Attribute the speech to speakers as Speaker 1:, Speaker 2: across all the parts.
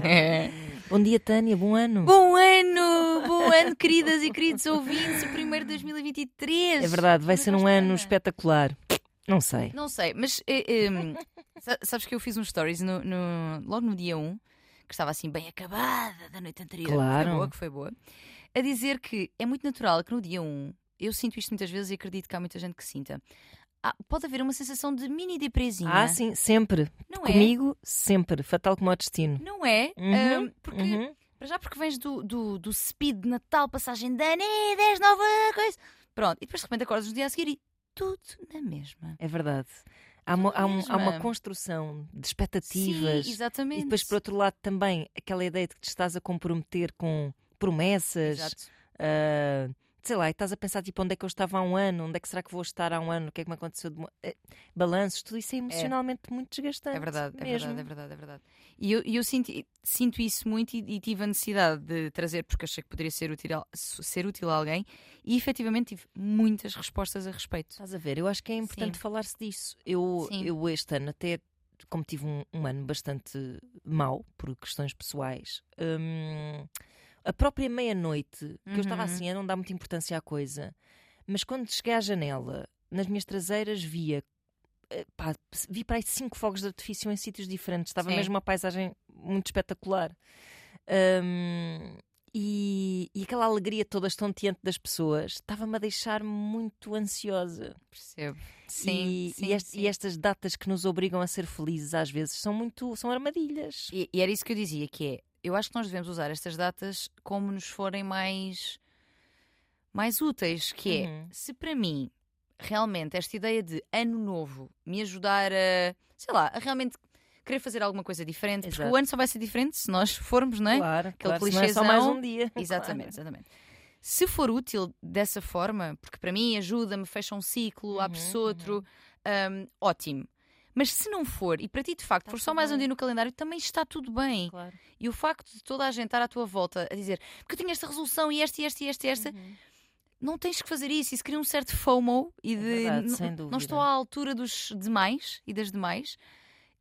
Speaker 1: Bom dia, Tânia, bom ano.
Speaker 2: Bom ano! Bom ano, queridas e queridos ouvintes, o primeiro de 2023.
Speaker 1: É verdade, vai ser um ano espetacular. Não sei.
Speaker 2: Não sei, mas eh, sa- sabes que eu fiz um stories no, no- logo no dia 1, que estava assim bem acabada da noite anterior. que
Speaker 1: Claro.
Speaker 2: Foi boa, que foi boa. A dizer que é muito natural que no dia 1, eu sinto isto muitas vezes e acredito que há muita gente que sinta. Ah, pode haver uma sensação de mini depresinha.
Speaker 1: Ah, sim, sempre.
Speaker 2: Não é?
Speaker 1: Comigo, sempre. Fatal como o destino.
Speaker 2: Não é?
Speaker 1: Uhum,
Speaker 2: Ah, porque
Speaker 1: Uhum.
Speaker 2: Para já porque vens do, do, do speed de Natal, passagem de ano, eh, 10 nova coisa. Pronto, e depois de repente acordas no dia a seguir e tudo na mesma.
Speaker 1: É verdade. Há uma, há um- há uma construção de expectativas.
Speaker 2: Sim, exatamente.
Speaker 1: e depois, por outro lado, também aquela ideia de que te estás a comprometer com promessas.
Speaker 2: Exato.
Speaker 1: ah, sei lá, e estás a pensar tipo onde é que eu estava há um ano, onde é que será que vou estar há um ano, o que é que me aconteceu de eh, balanços, tudo isso é emocionalmente muito desgastante.
Speaker 2: É verdade, é
Speaker 1: mesmo.
Speaker 2: verdade, é verdade, é verdade. E eu, eu sinto, sinto isso muito e, e tive a necessidade de trazer, porque achei que poderia ser útil, a- ser útil a alguém, e efetivamente tive muitas respostas a respeito.
Speaker 1: Estás a ver? Eu acho que é importante falar-se disso. Eu,
Speaker 2: Sim.
Speaker 1: eu este ano até, como tive um, um ano bastante mau por questões pessoais, hum, a própria meia-noite, que eu estava
Speaker 2: Uhum.
Speaker 1: assim a não dar muita importância à coisa, mas quando cheguei à janela, nas minhas traseiras via eh, pá, vi para aí cinco fogos de artifício em sítios diferentes. Estava
Speaker 2: Sim.
Speaker 1: mesmo uma paisagem muito espetacular. Hum, e, e aquela alegria toda estonteante das pessoas estava-me a deixar muito ansiosa.
Speaker 2: Percebo. Sim,
Speaker 1: e,
Speaker 2: sim,
Speaker 1: e est-
Speaker 2: sim.
Speaker 1: e estas datas que nos obrigam a ser felizes às vezes são muito são armadilhas.
Speaker 2: E, e era isso que eu dizia, que é, eu acho que nós devemos usar estas datas como nos forem mais, mais úteis, que é,
Speaker 1: Uhum.
Speaker 2: se para mim, realmente, esta ideia de ano novo me ajudar a, sei lá, a realmente querer fazer alguma coisa diferente, porque
Speaker 1: Exato.
Speaker 2: o ano só vai ser diferente se nós formos, não é?
Speaker 1: Claro,
Speaker 2: Aquele
Speaker 1: claro, é só mais um dia.
Speaker 2: Exatamente, exatamente. Se for útil dessa forma, porque para mim ajuda-me, fecha um ciclo,
Speaker 1: Uhum,
Speaker 2: abre-se outro, hum, ótimo. Mas se não for, e para ti de facto
Speaker 1: Tá
Speaker 2: for só mais um dia no calendário, também está tudo bem.
Speaker 1: Claro.
Speaker 2: E o facto de toda a gente estar à tua volta a dizer porque eu tinha esta resolução e esta e esta e esta e esta,
Speaker 1: Uhum.
Speaker 2: não tens que fazer isso. Isso cria um certo FOMO e
Speaker 1: É
Speaker 2: de
Speaker 1: verdade,
Speaker 2: "N-
Speaker 1: sem
Speaker 2: não estou à altura dos demais e das demais.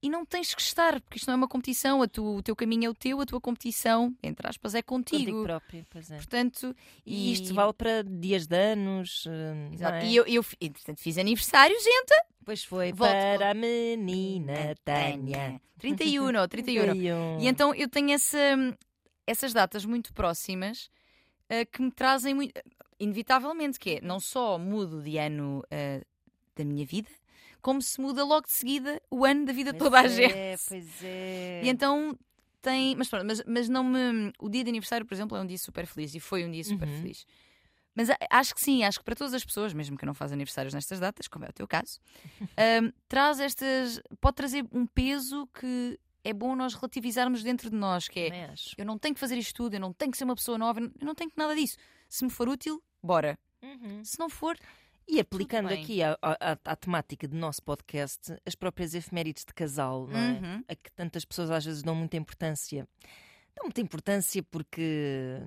Speaker 2: E não tens que estar, porque isto não é uma competição, a tu- o teu caminho é o teu, a tua competição, entre aspas, é
Speaker 1: Contigo
Speaker 2: contigo.
Speaker 1: próprio, pois é.
Speaker 2: Portanto,
Speaker 1: E isto vale para dias de anos. não
Speaker 2: Exato.
Speaker 1: é?
Speaker 2: E eu, eu, entretanto, fiz aniversário, gente.
Speaker 1: Pois foi
Speaker 2: Volto,
Speaker 1: para a menina Tânia.
Speaker 2: 31 ou 31.
Speaker 1: 31.
Speaker 2: E então eu tenho essa- essas datas muito próximas eh, que me trazem muito. Inevitavelmente, que é não só mudo de ano eh, da minha vida, como se muda logo de seguida o ano da vida de
Speaker 1: Pois
Speaker 2: toda a
Speaker 1: é,
Speaker 2: gente.
Speaker 1: Pois é.
Speaker 2: E então tem. Mas, pronto, mas, mas não me. O dia de aniversário, por exemplo, é um dia super feliz e foi um dia super
Speaker 1: Uhum.
Speaker 2: feliz. Mas a- acho que sim, acho que para todas as pessoas, mesmo que não fazem aniversários nestas datas, como é o teu caso, ahm, traz estas. pode trazer um peso que é bom nós relativizarmos dentro de nós, que é
Speaker 1: acho.
Speaker 2: eu não tenho que fazer isto tudo, eu não tenho que ser uma pessoa nova, eu não- tenho que nada disso. Se me for útil, bora. Se não for,
Speaker 1: E aplicando aqui à, à- à temática do nosso podcast, as próprias efemérides de casal, não é?
Speaker 2: Uhum.
Speaker 1: A que tantas pessoas às vezes dão muita importância. Dão muita importância porque.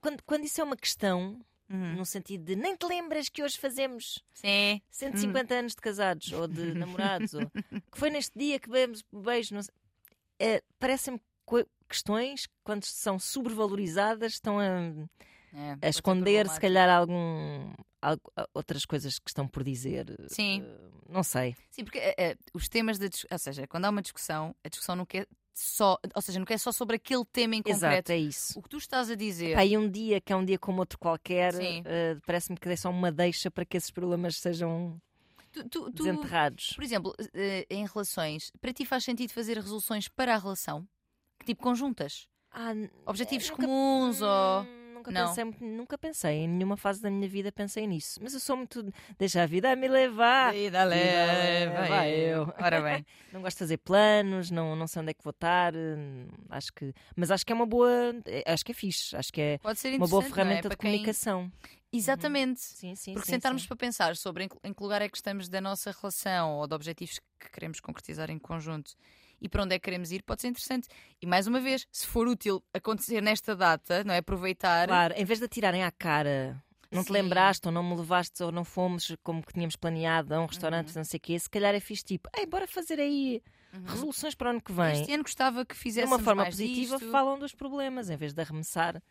Speaker 1: Quando, quando isso é uma questão,
Speaker 2: Uhum.
Speaker 1: no sentido de nem te lembras que hoje fazemos
Speaker 2: sim.
Speaker 1: 150 anos de casados ou de namorados, ou que foi neste dia que bebemos beijo. não sei. Eh, Parecem-me questões, quando são sobrevalorizadas, estão a,
Speaker 2: É,
Speaker 1: a
Speaker 2: ser
Speaker 1: esconder, se calhar, algum, algo- outras coisas que estão por dizer.
Speaker 2: Sim.
Speaker 1: Eh, Não sei.
Speaker 2: Sim, porque eh, os temas da dis- ou seja, quando há uma discussão, a discussão não quer só, ou seja, não quer só sobre aquele tema em concreto.
Speaker 1: Exato, é isso.
Speaker 2: O que tu estás a dizer.
Speaker 1: Pá, e um dia que é um dia como outro qualquer, eh, parece-me que é só uma deixa para que esses problemas sejam
Speaker 2: tu, tu- tu-
Speaker 1: desenterrados.
Speaker 2: por exemplo, eh, em relações, para ti faz sentido fazer resoluções para a relação? Que tipo conjuntas?
Speaker 1: Ah,
Speaker 2: Objetivos
Speaker 1: nunca-
Speaker 2: comuns ou.
Speaker 1: Nunca
Speaker 2: Não.
Speaker 1: pensei, nunca pensei, em nenhuma fase da minha vida pensei nisso. Mas eu sou muito. Deixa a vida me levar.
Speaker 2: Vida
Speaker 1: leva eu.
Speaker 2: Ora bem.
Speaker 1: Não gosto de fazer planos, não, não sei onde é que vou estar. hum, Acho que, mas acho que é uma boa. é- Acho que é fixe. Acho que é uma boa
Speaker 2: é?
Speaker 1: ferramenta
Speaker 2: Para
Speaker 1: de
Speaker 2: quem-
Speaker 1: comunicação.
Speaker 2: Exatamente.
Speaker 1: Sim, sim.
Speaker 2: Porque
Speaker 1: sim,
Speaker 2: sentarmos
Speaker 1: sim.
Speaker 2: para pensar sobre em que- em que lugar é que estamos da nossa relação ou de objetivos que queremos concretizar em conjunto e para onde é que queremos ir, pode ser interessante. E mais uma vez, se for útil acontecer nesta data, não é? Aproveitar.
Speaker 1: Claro, em vez de atirarem à cara. Não te
Speaker 2: Sim.
Speaker 1: lembraste, ou não me levaste, ou não fomos como que tínhamos planeado a um restaurante,
Speaker 2: Uhum.
Speaker 1: não sei o quê. Se calhar é fixe tipo, ei, bora fazer aí resoluções para o ano que vem,
Speaker 2: Este ano gostava que
Speaker 1: de
Speaker 2: fizéssemos
Speaker 1: uma forma positiva,
Speaker 2: disto,
Speaker 1: falam dos problemas, em vez de arremessar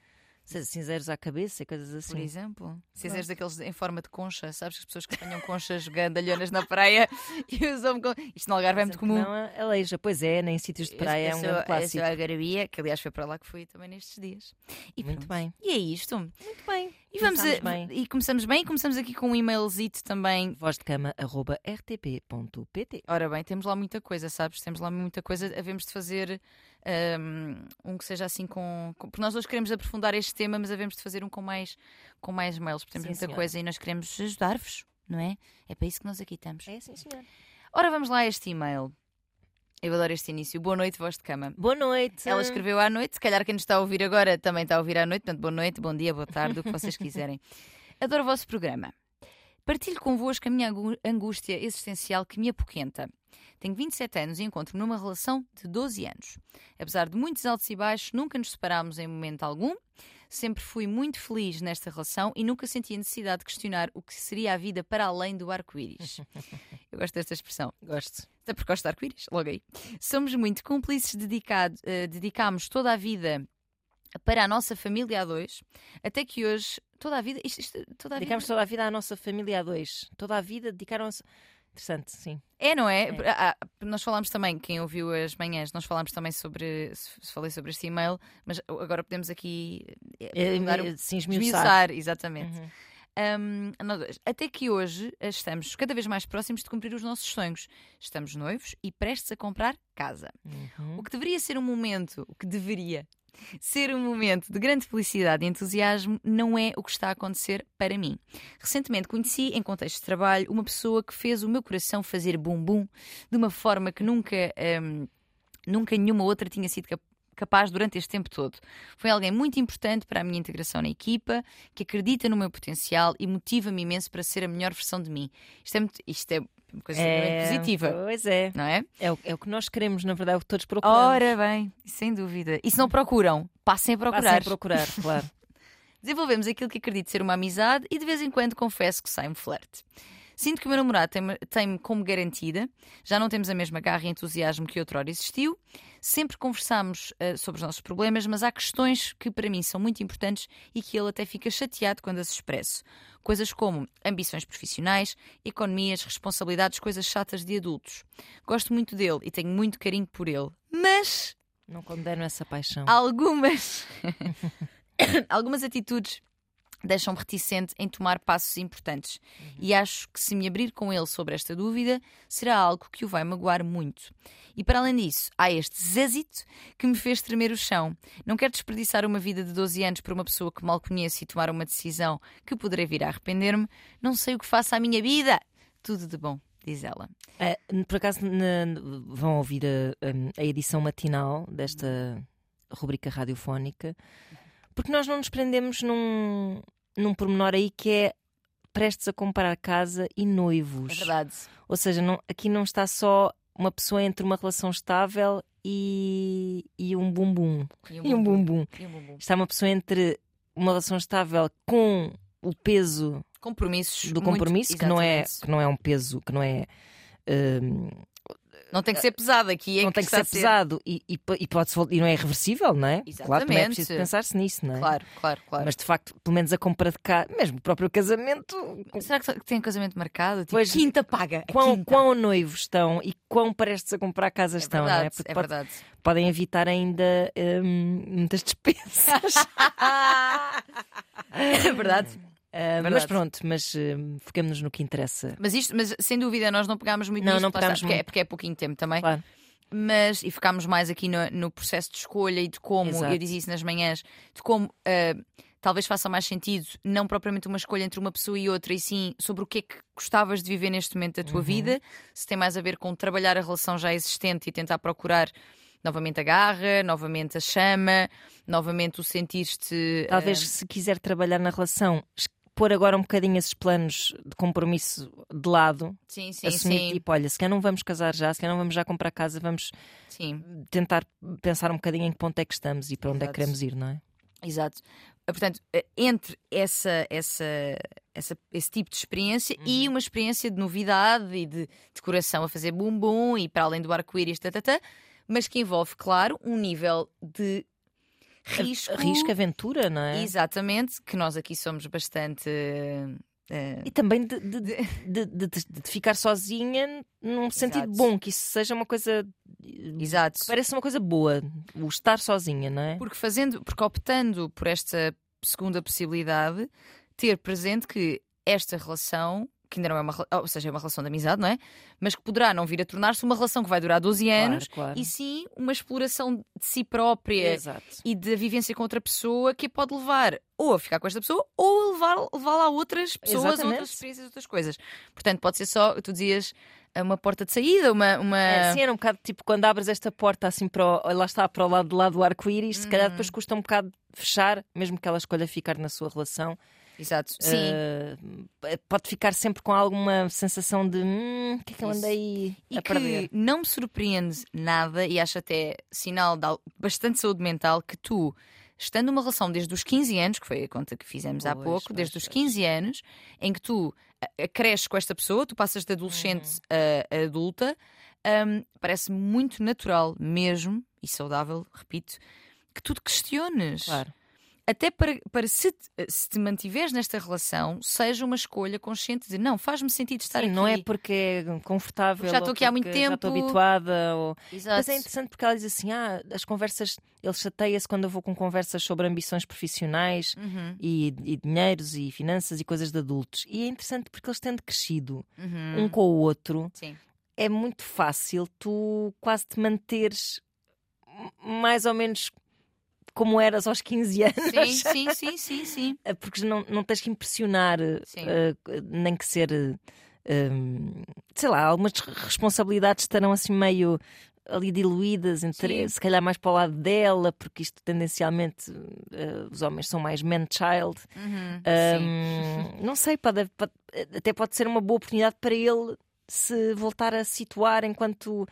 Speaker 1: cinzeiros à cabeça e coisas
Speaker 2: Por
Speaker 1: assim.
Speaker 2: exemplo, cinzeiros daqueles em forma de concha, sabes? As pessoas que apanham conchas gandalhonas na praia e usam com... Isto no Algarve é muito comum.
Speaker 1: Não a Aleija, pois é, nem em sítios de praia é um
Speaker 2: Esse
Speaker 1: grande
Speaker 2: esse
Speaker 1: clássico.
Speaker 2: é a Algarabia, que aliás foi para lá que fui também nestes dias. E
Speaker 1: Muito
Speaker 2: pronto.
Speaker 1: bem.
Speaker 2: E é isto.
Speaker 1: Muito bem.
Speaker 2: E vamos
Speaker 1: Começámos
Speaker 2: a-
Speaker 1: bem.
Speaker 2: e começamos bem e começamos aqui com um e-mailzito também.
Speaker 1: vozdecama.rtp.pt
Speaker 2: Ora bem, temos lá muita coisa, sabes? Temos lá muita coisa. Havemos de fazer ahm, um, que seja assim com, com- Porque nós hoje queremos aprofundar este tema, mas havemos de fazer um com mais, com mais mails, porque temos
Speaker 1: Sim,
Speaker 2: muita
Speaker 1: senhora.
Speaker 2: coisa e nós queremos ajudar-vos, não é? É para isso que nós aqui estamos.
Speaker 1: É sim, senhor.
Speaker 2: Ora, vamos lá a este e-mail. Eu adoro este início. Boa noite, voz de cama.
Speaker 1: Boa noite.
Speaker 2: Ela escreveu à noite, se calhar quem nos está a ouvir agora também está a ouvir à noite, portanto, boa noite, bom dia, boa tarde, o que vocês quiserem. Adoro o vosso programa. Partilho convosco a minha angústia existencial que me apoquenta. Tenho 27 anos e encontro-me numa relação de 12 anos. Apesar de muitos altos e baixos, nunca nos separámos em momento algum. Sempre fui muito feliz nesta relação e nunca senti a necessidade de questionar o que seria a vida para além do arco-íris. Eu gosto desta expressão.
Speaker 1: Gosto.
Speaker 2: Até porque gosto de arco-íris, logo aí. Somos muito cúmplices, dedicado, eh, dedicámos toda a vida para a nossa família a dois, até que hoje, toda a vida, isto, isto- toda a
Speaker 1: Dedicámos
Speaker 2: vida,
Speaker 1: toda a vida à nossa família a dois. Toda a vida dedicaram-se. Interessante, sim.
Speaker 2: é, não é?
Speaker 1: É.
Speaker 2: Ah, ah, nós falámos também, quem ouviu as manhãs, nós falámos também sobre, se- falei sobre este e-mail, mas agora podemos aqui
Speaker 1: É,
Speaker 2: dar
Speaker 1: sim, esmiuçar.
Speaker 2: esmiuçar, exatamente.
Speaker 1: Uhum.
Speaker 2: Um, até que hoje eh, estamos cada vez mais próximos de cumprir os nossos sonhos. Estamos noivos e prestes a comprar casa.
Speaker 1: Uhum.
Speaker 2: O que deveria ser um momento, o que deveria ser um momento de grande felicidade e entusiasmo, não é o que está a acontecer para mim. Recentemente conheci, em contexto de trabalho, uma pessoa que fez o meu coração fazer bum-bum de uma forma que nunca, hum, nunca nenhuma outra tinha sido cap- capaz durante este tempo todo. Foi alguém muito importante para a minha integração na equipa, que acredita no meu potencial e motiva-me imenso para ser a melhor versão de mim. Isto é, muito, isto é uma coisa extremamente positiva,
Speaker 1: Pois é.
Speaker 2: não é?
Speaker 1: É o, é o que nós queremos, na verdade, é o que todos procuramos.
Speaker 2: Ora bem, sem dúvida. E se não procuram, passem a procurar.
Speaker 1: Passem a procurar, claro.
Speaker 2: Desenvolvemos aquilo que acredito ser uma amizade e de vez em quando confesso que sai um flerte. Sinto que o meu namorado tem-me tem como garantida, já não temos a mesma garra e entusiasmo que outrora existiu. Sempre conversamos eh, sobre os nossos problemas, mas há questões que para mim são muito importantes e que ele até fica chateado quando as expresso. Coisas como ambições profissionais, economias, responsabilidades, coisas chatas de adultos. Gosto muito dele e tenho muito carinho por ele, mas
Speaker 1: Não condeno essa paixão.
Speaker 2: algumas algumas atitudes deixam-me reticente em tomar passos importantes e acho que se me abrir com ele sobre esta dúvida será algo que o vai magoar muito. E para além disso, há este zézito que me fez tremer o chão. Não quero desperdiçar uma vida de 12 anos por uma pessoa que mal conheço e tomar uma decisão que poderei vir a arrepender-me. Não sei o que faço à minha vida. Tudo de bom, diz ela.
Speaker 1: Ah, por acaso na- vão ouvir a, a edição matinal desta rubrica radiofónica, porque nós não nos prendemos num, num pormenor aí que é prestes a comprar casa e noivos.
Speaker 2: É verdade.
Speaker 1: Ou seja, não- aqui não está só uma pessoa entre uma relação estável e, e um bumbum. E um bumbum.
Speaker 2: E um bumbum.
Speaker 1: Está uma pessoa entre uma relação estável com o peso
Speaker 2: Compromissos.
Speaker 1: do
Speaker 2: muito-
Speaker 1: compromisso, que, não é, que não é um peso, que não é. hum,
Speaker 2: Não tem que ser pesado aqui, é
Speaker 1: não tem que ser pesado e, e, e pode e não é irreversível, não é? Claro, também é
Speaker 2: Exatamente.
Speaker 1: preciso pensar-se nisso, não é?
Speaker 2: Claro, claro, claro.
Speaker 1: Mas de facto, pelo menos a compra de cá, mesmo o próprio casamento,
Speaker 2: Será que tem um casamento marcado? Tipo,
Speaker 1: Pois,
Speaker 2: quinta paga. a
Speaker 1: quão,
Speaker 2: quinta.
Speaker 1: quão noivos estão e quão prestes a comprar casa
Speaker 2: é
Speaker 1: estão,
Speaker 2: verdade,
Speaker 1: não é? Porque
Speaker 2: é
Speaker 1: pode-
Speaker 2: verdade.
Speaker 1: podem evitar ainda hum, muitas despesas.
Speaker 2: é verdade.
Speaker 1: Ah, mas pronto, mas hum, fiquemos no que interessa.
Speaker 2: Mas isto, mas sem dúvida, nós não pegámos muito
Speaker 1: Não,
Speaker 2: nisto,
Speaker 1: não pegámos
Speaker 2: porque, é,
Speaker 1: muito.
Speaker 2: porque é pouquinho tempo também.
Speaker 1: Claro.
Speaker 2: Mas, e focámos mais aqui no, no processo de escolha e de como,
Speaker 1: Exato.
Speaker 2: eu dizia isso nas manhãs, de como ah, talvez faça mais sentido, não propriamente uma escolha entre uma pessoa e outra, e sim sobre o que é que gostavas de viver neste momento da tua
Speaker 1: Uhum.
Speaker 2: vida, se tem mais a ver com trabalhar a relação já existente e tentar procurar novamente a garra, novamente a chama, novamente o sentir-te.
Speaker 1: Talvez
Speaker 2: ah,
Speaker 1: se quiser trabalhar na relação, pôr agora um bocadinho esses planos de compromisso de lado,
Speaker 2: sim, sim,
Speaker 1: assumir
Speaker 2: sim,
Speaker 1: tipo, olha, se calhar não vamos casar já, se calhar não vamos já comprar casa, vamos
Speaker 2: sim.
Speaker 1: tentar pensar um bocadinho em que ponto é que estamos e para onde é que
Speaker 2: Exato.
Speaker 1: queremos ir, não é?
Speaker 2: Exato. Ah, Portanto, eh, entre essa, essa, essa, esse tipo de experiência e uma experiência de novidade e de decoração a fazer bumbum e para além do arco-íris, mas que envolve, claro, um nível de risco.
Speaker 1: Risco, aventura, não é?
Speaker 2: Exatamente, que nós aqui somos bastante. eh,
Speaker 1: E também de, de, de, de- ficar sozinha num sentido bom, que isso seja uma coisa.
Speaker 2: Exato.
Speaker 1: pareça uma coisa boa, o estar sozinha, não é?
Speaker 2: Porque fazendo, porque optando por esta segunda possibilidade, ter presente que esta relação, que ainda não é uma, ou seja, é uma relação de amizade, não é? Mas que poderá não vir a tornar-se uma relação que vai durar 12 anos
Speaker 1: Claro, claro.
Speaker 2: e sim uma exploração de si própria
Speaker 1: Exato.
Speaker 2: e da vivência com outra pessoa que a pode levar ou a ficar com esta pessoa ou a levar, levá-la a outras pessoas,
Speaker 1: Exatamente.
Speaker 2: outras experiências, outras coisas. Portanto, pode ser só, tu dizias, uma porta de saída, uma. uma...
Speaker 1: É, sim, era um bocado tipo quando abres esta porta assim para o, lá está, para o lado de lá do arco-íris, se calhar depois custa um bocado fechar, mesmo que ela escolha ficar na sua relação.
Speaker 2: Exato. Sim.
Speaker 1: Eh, pode ficar sempre com alguma sensação de hum, o que é que eu andei
Speaker 2: E
Speaker 1: a
Speaker 2: que
Speaker 1: perder?
Speaker 2: não me surpreende nada, e acho até sinal de bastante saúde mental, que tu, estando numa relação desde os 15 anos, que foi a conta que fizemos há
Speaker 1: Pois,
Speaker 2: pouco,
Speaker 1: pois,
Speaker 2: desde os
Speaker 1: pois.
Speaker 2: 15 anos, em que tu cresces com esta pessoa, tu passas de adolescente
Speaker 1: Uhum.
Speaker 2: a, a adulta, hum, parece muito natural mesmo, e saudável, repito, que tu te questiones.
Speaker 1: Claro.
Speaker 2: Até para, para se, te- se te mantiveres nesta relação, seja uma escolha consciente de não, faz-me sentido estar
Speaker 1: Sim,
Speaker 2: aqui.
Speaker 1: não é porque é confortável.
Speaker 2: Porque já
Speaker 1: ou
Speaker 2: estou aqui há muito
Speaker 1: porque Já estou
Speaker 2: tempo.
Speaker 1: habituada. Ou...
Speaker 2: Exato.
Speaker 1: Mas é interessante porque ela diz assim: ah, as conversas, ele chateia-se quando eu vou com conversas sobre ambições profissionais
Speaker 2: Uhum,
Speaker 1: e, e dinheiros e finanças e coisas de adultos. E é interessante porque eles tendo crescido
Speaker 2: uhum.
Speaker 1: um com o outro,
Speaker 2: Sim.
Speaker 1: é muito fácil tu quase te manteres mais ou menos como eras aos 15 anos.
Speaker 2: Sim, sim, sim, sim, sim.
Speaker 1: Eh, porque não, não tens que impressionar, eh, nem que ser, eh, hum, sei lá, algumas responsabilidades estarão assim meio ali diluídas, entre,
Speaker 2: Sim.
Speaker 1: se calhar mais para o lado dela, porque isto tendencialmente eh, os homens são mais man-child.
Speaker 2: Uhum,
Speaker 1: Hum, não sei, pode, pode- até pode ser uma boa oportunidade para ele se voltar a situar enquanto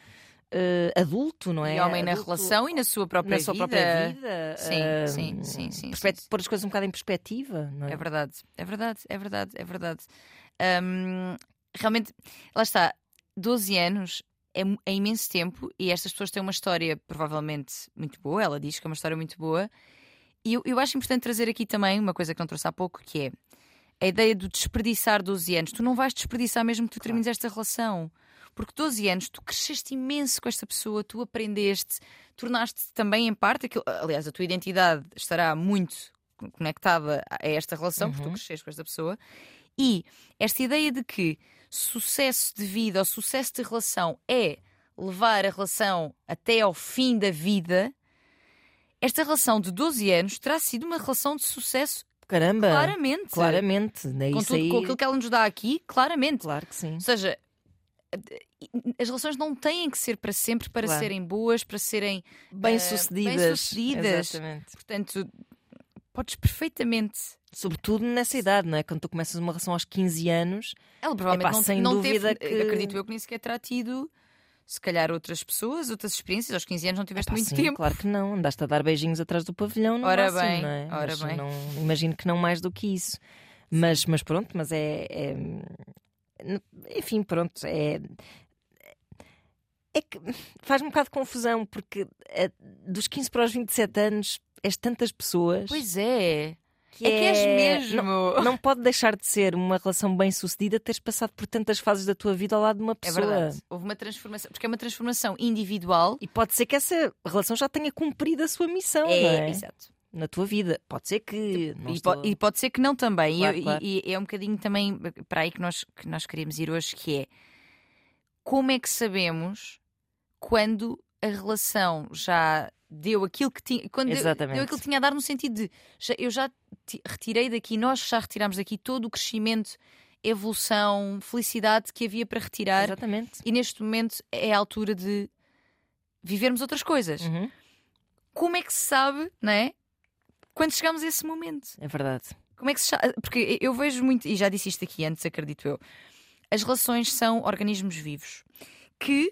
Speaker 1: eh, adulto, não é?
Speaker 2: E homem na
Speaker 1: Adulto
Speaker 2: relação e na sua própria
Speaker 1: na sua
Speaker 2: vida.
Speaker 1: própria vida.
Speaker 2: Sim,
Speaker 1: hum,
Speaker 2: sim, sim, sim, sim.
Speaker 1: Pôr as coisas um bocado em perspectiva, não é?
Speaker 2: É verdade, é verdade, é verdade, é verdade. Hum, realmente, lá está, 12 anos é, é imenso tempo e estas pessoas têm uma história provavelmente muito boa, ela diz que é uma história muito boa. E eu, eu acho importante trazer aqui também uma coisa que não trouxe há pouco, que é a ideia do desperdiçar 12 anos. Tu não vais desperdiçar mesmo que tu termines esta relação. Porque 12 anos tu cresceste imenso com esta pessoa, tu aprendeste, tornaste também em parte aquilo. Aliás, a tua identidade estará muito conectada a esta relação, porque tu
Speaker 1: Uhum.
Speaker 2: cresceste com esta pessoa. E esta ideia de que sucesso de vida ou sucesso de relação é levar a relação até ao fim da vida, esta relação de 12 anos terá sido uma relação de sucesso
Speaker 1: Caramba!
Speaker 2: claramente.
Speaker 1: Claramente, né?
Speaker 2: Com, tudo,
Speaker 1: aí...
Speaker 2: com aquilo que ela nos dá aqui, claramente.
Speaker 1: Claro que sim.
Speaker 2: Ou seja, as relações não têm que ser para sempre para
Speaker 1: Claro.
Speaker 2: serem boas, para serem.
Speaker 1: Bem-sucedidas.
Speaker 2: bem-sucedidas.
Speaker 1: Exatamente.
Speaker 2: Portanto, podes perfeitamente.
Speaker 1: Sobretudo nessa idade, não é? Quando tu começas uma relação aos 15 anos,
Speaker 2: Ela provavelmente
Speaker 1: Epá,
Speaker 2: não,
Speaker 1: sem
Speaker 2: não
Speaker 1: dúvida
Speaker 2: teve.
Speaker 1: que-
Speaker 2: Acredito eu que nem sequer terá tido. Se calhar outras pessoas, outras experiências, aos 15 anos não tiveste
Speaker 1: pá,
Speaker 2: muito
Speaker 1: sim,
Speaker 2: tempo.
Speaker 1: claro que não. Andaste a dar beijinhos atrás do pavilhão, no
Speaker 2: Ora
Speaker 1: máximo,
Speaker 2: bem,
Speaker 1: não é?
Speaker 2: ora
Speaker 1: Mas
Speaker 2: bem.
Speaker 1: Não, imagino que não mais do que isso. Mas, mas pronto, mas é, é- Enfim, pronto, é. É que faz-me um bocado de confusão, porque é, dos 15 para os 27 anos és tantas pessoas.
Speaker 2: Pois é.
Speaker 1: que
Speaker 2: É que és mesmo.
Speaker 1: Não, não pode deixar de ser uma relação bem sucedida teres passado por tantas fases da tua vida ao lado de uma
Speaker 2: É
Speaker 1: pessoa.
Speaker 2: verdade. Houve uma transformação. Porque é uma transformação individual.
Speaker 1: E pode ser que essa relação já tenha cumprido a sua missão, não é?
Speaker 2: exato.
Speaker 1: Na tua vida. Pode ser que. não
Speaker 2: E,
Speaker 1: estou-
Speaker 2: po- e pode ser que não também. E
Speaker 1: Claro,
Speaker 2: e,
Speaker 1: claro.
Speaker 2: e é um bocadinho também para aí que nós, que nós queremos ir hoje, que é como é que sabemos quando a relação já deu aquilo que tinha. Quando deu,
Speaker 1: Exatamente.
Speaker 2: deu aquilo que tinha a dar no sentido de já- eu já ti- retirei daqui, nós já retiramos daqui todo o crescimento, evolução, felicidade que havia para retirar.
Speaker 1: Exatamente.
Speaker 2: E neste momento é a altura de vivermos outras coisas.
Speaker 1: Uhum.
Speaker 2: Como é que se sabe, não é? Quando chegamos a esse momento.
Speaker 1: É verdade.
Speaker 2: Como é que se? Porque eu vejo muito, e já disse isto aqui antes, acredito eu. As relações são organismos vivos que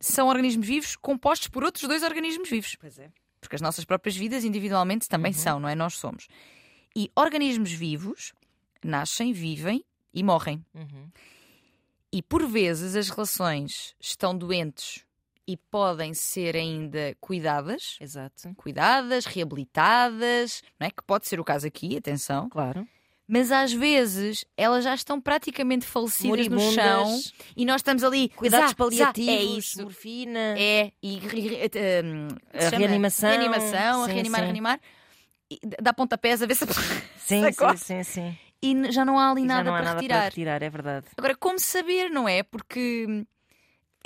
Speaker 2: são organismos vivos compostos por outros dois organismos vivos.
Speaker 1: Pois é.
Speaker 2: Porque as nossas próprias vidas individualmente também
Speaker 1: Uhum.
Speaker 2: são, não é? Nós somos. E organismos vivos nascem, vivem e morrem.
Speaker 1: Uhum.
Speaker 2: E por vezes as relações estão doentes e podem ser ainda cuidadas,
Speaker 1: Exato.
Speaker 2: cuidadas, reabilitadas, não é? Que pode ser o caso aqui, atenção.
Speaker 1: Claro.
Speaker 2: Mas às vezes elas já estão praticamente falecidas no chão
Speaker 1: Moribundas,
Speaker 2: e nós estamos ali.
Speaker 1: cuidados
Speaker 2: zá, zá,
Speaker 1: paliativos,
Speaker 2: é isso.
Speaker 1: morfina,
Speaker 2: É, e eh, hum,
Speaker 1: a reanimação.
Speaker 2: reanimação, a
Speaker 1: Sim,
Speaker 2: reanimar, a
Speaker 1: sim.
Speaker 2: reanimar. E dá pontapés a ver se.
Speaker 1: Sim, sim, sim, sim.
Speaker 2: E já não há ali nada
Speaker 1: não há
Speaker 2: para
Speaker 1: nada
Speaker 2: retirar.
Speaker 1: para retirar, é verdade.
Speaker 2: Agora, como saber, não é? Porque hum,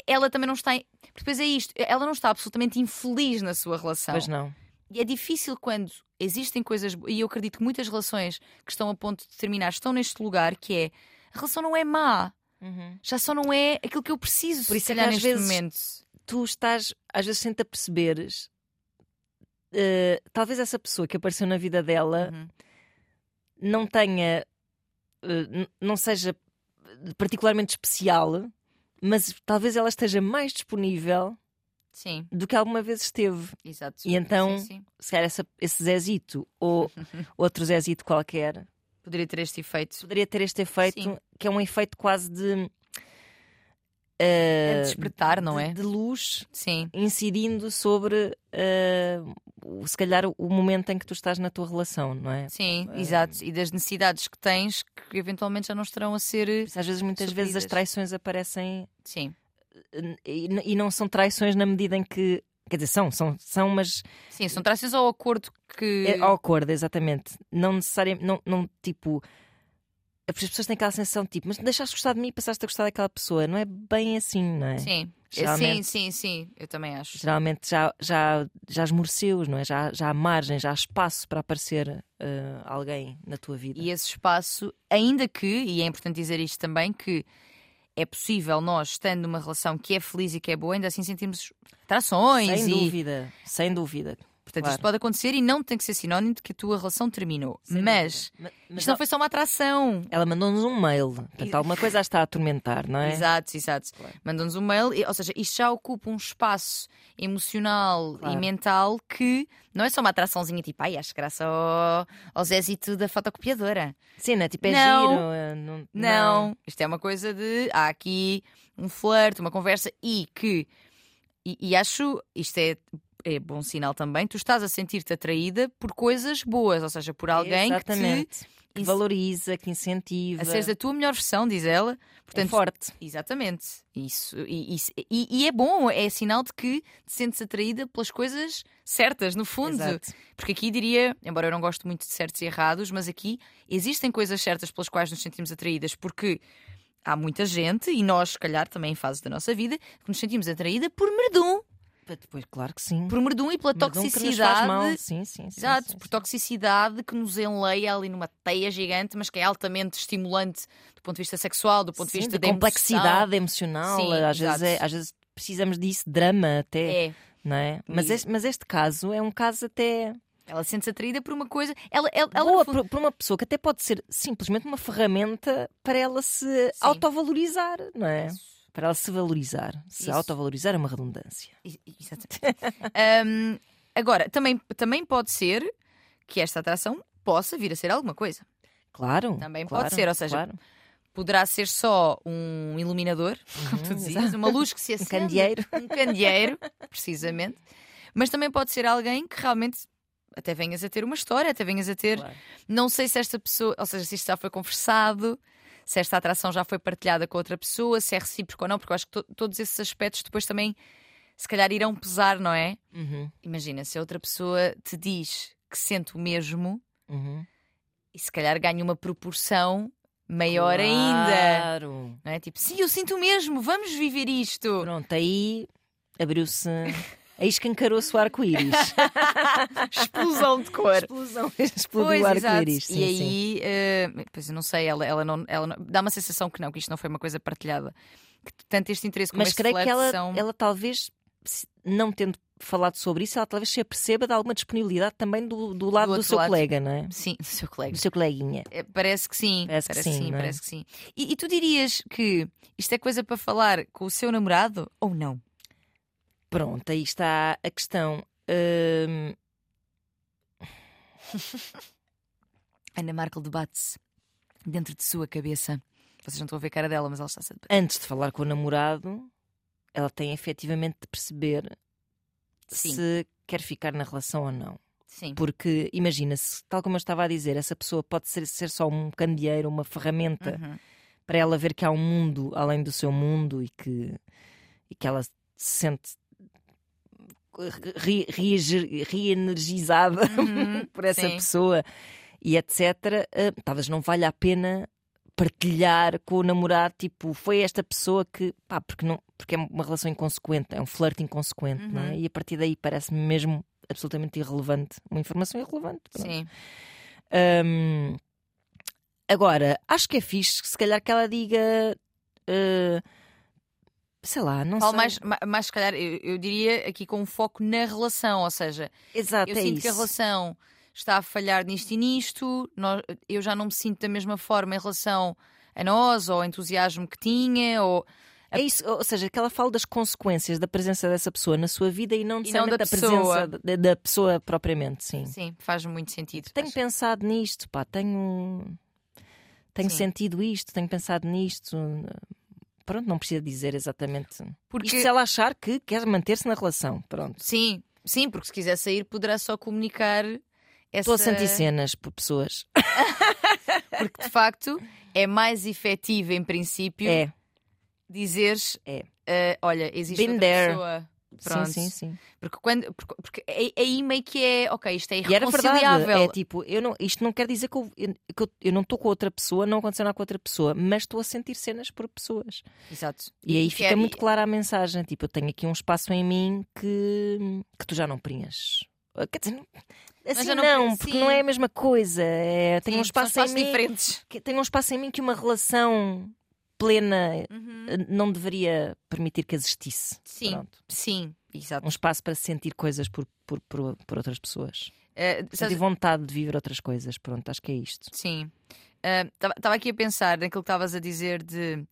Speaker 2: ela também não está. porque Depois é isto, ela não está absolutamente infeliz na sua relação.
Speaker 1: Pois não.
Speaker 2: E é difícil quando existem coisas. E eu acredito que muitas relações que estão a ponto de terminar estão neste lugar que é. A relação não é má, já só não é aquilo que eu preciso,
Speaker 1: Por isso é que
Speaker 2: calhar,
Speaker 1: às vezes-
Speaker 2: momento.
Speaker 1: Tu estás, às vezes, sem te aperceberes, eh, talvez essa pessoa que apareceu na vida dela
Speaker 2: Uhum.
Speaker 1: não tenha, n- não seja particularmente especial, mas talvez ela esteja mais disponível
Speaker 2: Sim,
Speaker 1: do que alguma vez esteve.
Speaker 2: exato.
Speaker 1: E então-
Speaker 2: Sim, sim.
Speaker 1: Se calhar essa, esse Zezito ou outro Zezito qualquer
Speaker 2: Poderia ter este efeito.
Speaker 1: poderia ter este efeito,
Speaker 2: Sim.
Speaker 1: que é um efeito quase de.
Speaker 2: É
Speaker 1: eh,
Speaker 2: despertar, não
Speaker 1: de-
Speaker 2: é?
Speaker 1: De luz
Speaker 2: Sim.
Speaker 1: incidindo sobre eh, se calhar o momento em que tu estás na tua relação, não é?
Speaker 2: Sim,
Speaker 1: Eh,
Speaker 2: exato. E das necessidades que tens que eventualmente já não estarão a ser.
Speaker 1: Às vezes, muitas vezes as
Speaker 2: Supridas.
Speaker 1: traições aparecem
Speaker 2: Sim,
Speaker 1: eh, e, n- e não são traições na medida em que. Quer dizer, são, são, são mas
Speaker 2: sim, são traços ao acordo que.
Speaker 1: é ao acordo, exatamente. Não necessariamente, não, não tipo. As pessoas têm aquela sensação tipo, mas deixaste de gostar de mim e passaste a gostar daquela pessoa. Não é bem assim, não é?
Speaker 2: Sim, sim,
Speaker 1: Geralmente-
Speaker 2: sim, sim, eu também acho.
Speaker 1: Geralmente já, já, já esmoreceu, não é? Já, já há margem, já há espaço para aparecer eh, alguém na tua vida.
Speaker 2: E esse espaço, ainda que, e é importante dizer isto também, que é possível nós, estando numa relação que é feliz e que é boa, ainda assim sentirmos atrações
Speaker 1: Sem
Speaker 2: e.
Speaker 1: dúvida, sem dúvida.
Speaker 2: Portanto,
Speaker 1: claro.
Speaker 2: isto pode acontecer e não tem que ser sinónimo de que a tua relação terminou. Mas
Speaker 1: dúvida. Ma- mas
Speaker 2: isto não foi só uma atração.
Speaker 1: ela mandou-nos um mail. Portanto, alguma coisa a está a atormentar, não é?
Speaker 2: Exato, exato.
Speaker 1: Claro.
Speaker 2: Mandam-nos um mail, ou seja, isto já ocupa um espaço emocional
Speaker 1: Claro.
Speaker 2: e mental que não é só uma atraçãozinha tipo, ai, acho graça ao, ao Zézito da fotocopiadora.
Speaker 1: Sim, não é? Tipo, é
Speaker 2: Não.
Speaker 1: giro. é, não,
Speaker 2: Não. Isto é uma coisa de. Há aqui um flerte, uma conversa e que. E, e acho, isto é, é bom sinal também, tu estás a sentir-te atraída por coisas boas, ou seja, por alguém
Speaker 1: Exatamente.
Speaker 2: que te.
Speaker 1: Que valoriza, que incentiva.
Speaker 2: A seres a tua melhor versão, diz ela.
Speaker 1: é
Speaker 2: Portanto,
Speaker 1: forte.
Speaker 2: Exatamente. Isso. E, isso- e- e é bom, é sinal de que te sentes atraída pelas coisas certas, no fundo.
Speaker 1: Exato.
Speaker 2: Porque aqui diria, embora eu não goste muito de certos e errados, mas aqui existem coisas certas pelas quais nos sentimos atraídas, porque há muita gente, e nós, se calhar, também em fases da nossa vida, que nos sentimos atraída por merdum.
Speaker 1: Depois, claro que sim.
Speaker 2: Por merdum e pela
Speaker 1: faz
Speaker 2: toxicidade.
Speaker 1: Sim, sim, sim,
Speaker 2: Exato,
Speaker 1: sim,
Speaker 2: por
Speaker 1: sim.
Speaker 2: toxicidade que nos enleia ali numa teia gigante, mas que é altamente estimulante do ponto de vista sexual, do ponto de
Speaker 1: Sim,
Speaker 2: vista
Speaker 1: de
Speaker 2: da
Speaker 1: complexidade emocional.
Speaker 2: Sim,
Speaker 1: às, vezes é- às vezes precisamos disso, drama até.
Speaker 2: É,
Speaker 1: Não é? mas, este, mas este caso é um caso até.
Speaker 2: ela sente-se atraída por uma coisa. Ela, ela, ela,
Speaker 1: boa
Speaker 2: fundo-
Speaker 1: por, por uma pessoa que até pode ser simplesmente uma ferramenta para ela se autovalorizar, não é? Para ela se valorizar. Se
Speaker 2: Isso.
Speaker 1: autovalorizar é uma redundância.
Speaker 2: Ex- Exatamente. Hum, agora, também, também pode ser que esta atração possa vir a ser alguma coisa.
Speaker 1: Claro.
Speaker 2: Também
Speaker 1: claro,
Speaker 2: pode ser, ou seja,
Speaker 1: claro.
Speaker 2: Poderá ser só um iluminador, como tu
Speaker 1: Uhum,
Speaker 2: dizias, uma luz que se acende.
Speaker 1: candeeiro.
Speaker 2: Um candeeiro, precisamente. Mas também pode ser alguém que realmente até venhas a ter uma história, até venhas a ter.
Speaker 1: Claro.
Speaker 2: Não sei se esta pessoa, ou seja, se isto já foi conversado, se esta atração já foi partilhada com outra pessoa, se é recíproco ou não, porque eu acho que to- todos esses aspectos depois também, se calhar, irão pesar, não é?
Speaker 1: Uhum,
Speaker 2: Imagina, se a outra pessoa te diz que sente o mesmo
Speaker 1: uhum.
Speaker 2: e se calhar ganha uma proporção maior ainda.
Speaker 1: Claro.
Speaker 2: Não é? Tipo, sim, eu sinto o mesmo, vamos viver isto.
Speaker 1: Pronto, aí abriu-se. Aí escancarou-se o arco-íris.
Speaker 2: Explosão de cor.
Speaker 1: Explosão. Explodiu o arco-íris. sim,
Speaker 2: E
Speaker 1: sim.
Speaker 2: aí, eh, pois eu não sei, ela, ela, não, ela não- dá uma sensação que não, que isto não foi uma coisa partilhada. Que tanto este interesse como
Speaker 1: Mas
Speaker 2: este
Speaker 1: creio que ela,
Speaker 2: são...
Speaker 1: ela talvez, não tendo falado sobre isso, ela talvez se aperceba de alguma disponibilidade também do, do lado do,
Speaker 2: outro
Speaker 1: seu
Speaker 2: lado.
Speaker 1: colega, não é?
Speaker 2: Sim, do seu colega.
Speaker 1: Do seu coleguinha.
Speaker 2: Eh, Parece que sim.
Speaker 1: Parece que sim, não é?
Speaker 2: parece que sim. E, e tu dirias que isto é coisa para falar com o seu namorado ou não?
Speaker 1: Pronto, aí está a questão. Hum,
Speaker 2: Ana Markel debate-se. dentro de sua cabeça. Vocês não estão a ver a cara dela, mas ela está a
Speaker 1: Antes de falar com o namorado, ela tem efetivamente de perceber
Speaker 2: Sim.
Speaker 1: se quer ficar na relação ou não.
Speaker 2: Sim.
Speaker 1: Porque imagina-se, tal como eu estava a dizer, essa pessoa pode ser, ser só um candeeiro, uma ferramenta
Speaker 2: Uhum.
Speaker 1: para ela ver que há um mundo além do seu mundo e que, e que ela se sente re- reeger- reenergizada
Speaker 2: Uhum,
Speaker 1: por essa
Speaker 2: sim.
Speaker 1: pessoa e etc. eh, talvez não valha a pena partilhar com o namorado, tipo, foi esta pessoa que, pá, porque, não, porque é uma relação inconsequente, é um flerte inconsequente, não é?
Speaker 2: Uhum.
Speaker 1: E a partir daí parece-me mesmo absolutamente irrelevante, uma informação irrelevante. pronto.
Speaker 2: Sim.
Speaker 1: Hum, agora, acho que é fixe, se calhar que ela diga. eh, sei lá, não
Speaker 2: Falo
Speaker 1: sei.
Speaker 2: mais, ma- mais, se calhar, eu, eu diria aqui com um foco na relação, ou seja,
Speaker 1: Exato,
Speaker 2: eu
Speaker 1: é
Speaker 2: sinto
Speaker 1: isso.
Speaker 2: que a relação está a falhar nisto e nisto, nó- eu já não me sinto da mesma forma em relação a nós, ou ao entusiasmo que tinha, ou
Speaker 1: É isso, ou seja, que ela fala das consequências da presença dessa pessoa na sua vida e não
Speaker 2: E não da
Speaker 1: da,
Speaker 2: pessoa.
Speaker 1: presença da, da pessoa propriamente, sim.
Speaker 2: sim, faz muito sentido.
Speaker 1: Tenho
Speaker 2: Faz-
Speaker 1: pensado nisto, pá, tenho, tenho
Speaker 2: Sim.
Speaker 1: sentido isto, tenho pensado nisto. Pronto, não precisa dizer exatamente.
Speaker 2: Porque
Speaker 1: Isto se ela achar que quer manter-se na relação, pronto.
Speaker 2: sim, sim, porque se quiser sair poderá só comunicar essa
Speaker 1: Estou a sentir cenas por pessoas.
Speaker 2: porque de facto é mais efetivo em princípio
Speaker 1: É,
Speaker 2: dizeres
Speaker 1: É.
Speaker 2: eh, olha, existe
Speaker 1: Been
Speaker 2: outra
Speaker 1: there.
Speaker 2: pessoa. Pronto.
Speaker 1: sim, sim, sim.
Speaker 2: Porque, quando, porque, porque aí- meio que é, ok, isto é
Speaker 1: E era
Speaker 2: irreconciliável.
Speaker 1: É tipo, eu não, isto não quer dizer que eu, que eu, eu não estou com outra pessoa, não aconteceu nada com outra pessoa, mas estou a sentir cenas por pessoas.
Speaker 2: Exato.
Speaker 1: E, aí fica
Speaker 2: quer-
Speaker 1: muito clara a mensagem: tipo, eu tenho aqui um espaço em mim que, que tu já não preenches. Quer dizer, não- assim não,
Speaker 2: não-
Speaker 1: porque
Speaker 2: sim.
Speaker 1: não é a mesma coisa. É,
Speaker 2: Sim,
Speaker 1: um espaço em mim.
Speaker 2: diferentes.
Speaker 1: Que, tenho um espaço em mim que uma relação plena
Speaker 2: Uhum.
Speaker 1: eh, não deveria permitir que existisse.
Speaker 2: Sim,
Speaker 1: Pronto.
Speaker 2: sim, exato.
Speaker 1: Um espaço para sentir coisas por, por, por, por outras pessoas.
Speaker 2: Eh,
Speaker 1: Sentir vontade de viver outras coisas. Pronto, acho que é isto.
Speaker 2: sim. Estava aqui a pensar naquilo que estavas a dizer de,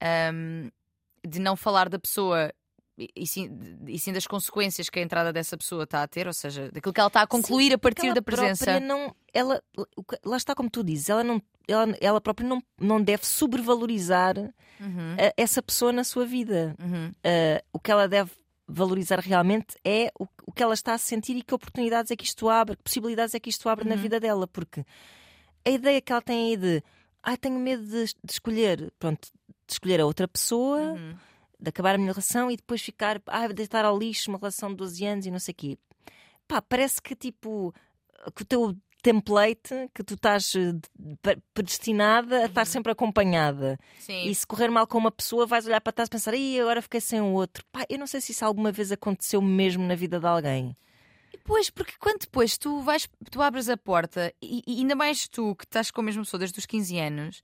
Speaker 2: ahm, de não falar da pessoa e, sim, e sim das consequências que a entrada dessa pessoa está a ter, ou seja, daquilo que ela está a concluir a partir da presença.
Speaker 1: Não, ela, lá está como tu dizes, ela, não, ela, ela própria não, não deve sobrevalorizar
Speaker 2: Uhum,
Speaker 1: a- essa pessoa na sua vida.
Speaker 2: uhum,
Speaker 1: Ah, o que ela deve valorizar realmente é o, o que ela está a sentir e que oportunidades é que isto abre, que possibilidades é que isto abre na
Speaker 2: Uhum.
Speaker 1: vida dela, porque a ideia que ela tem aí de ai, tenho medo de, de escolher, pronto, de escolher a outra pessoa,
Speaker 2: uhum.
Speaker 1: De acabar a minha relação e depois ficar, ah, deitar ao lixo uma relação de 12 anos e não sei o quê. Pá, parece que tipo, que o teu template, que tu estás eh, de- pre- predestinada a estar sempre acompanhada.
Speaker 2: Sim.
Speaker 1: E se correr mal com uma pessoa, vais olhar para trás e pensar, Ih, agora fiquei sem o outro. Pá, eu não sei se isso alguma vez aconteceu mesmo na vida de alguém.
Speaker 2: Pois, porque quando depois tu vais, tu abres a porta e, e ainda mais tu que estás com a mesma pessoa desde os 15 anos,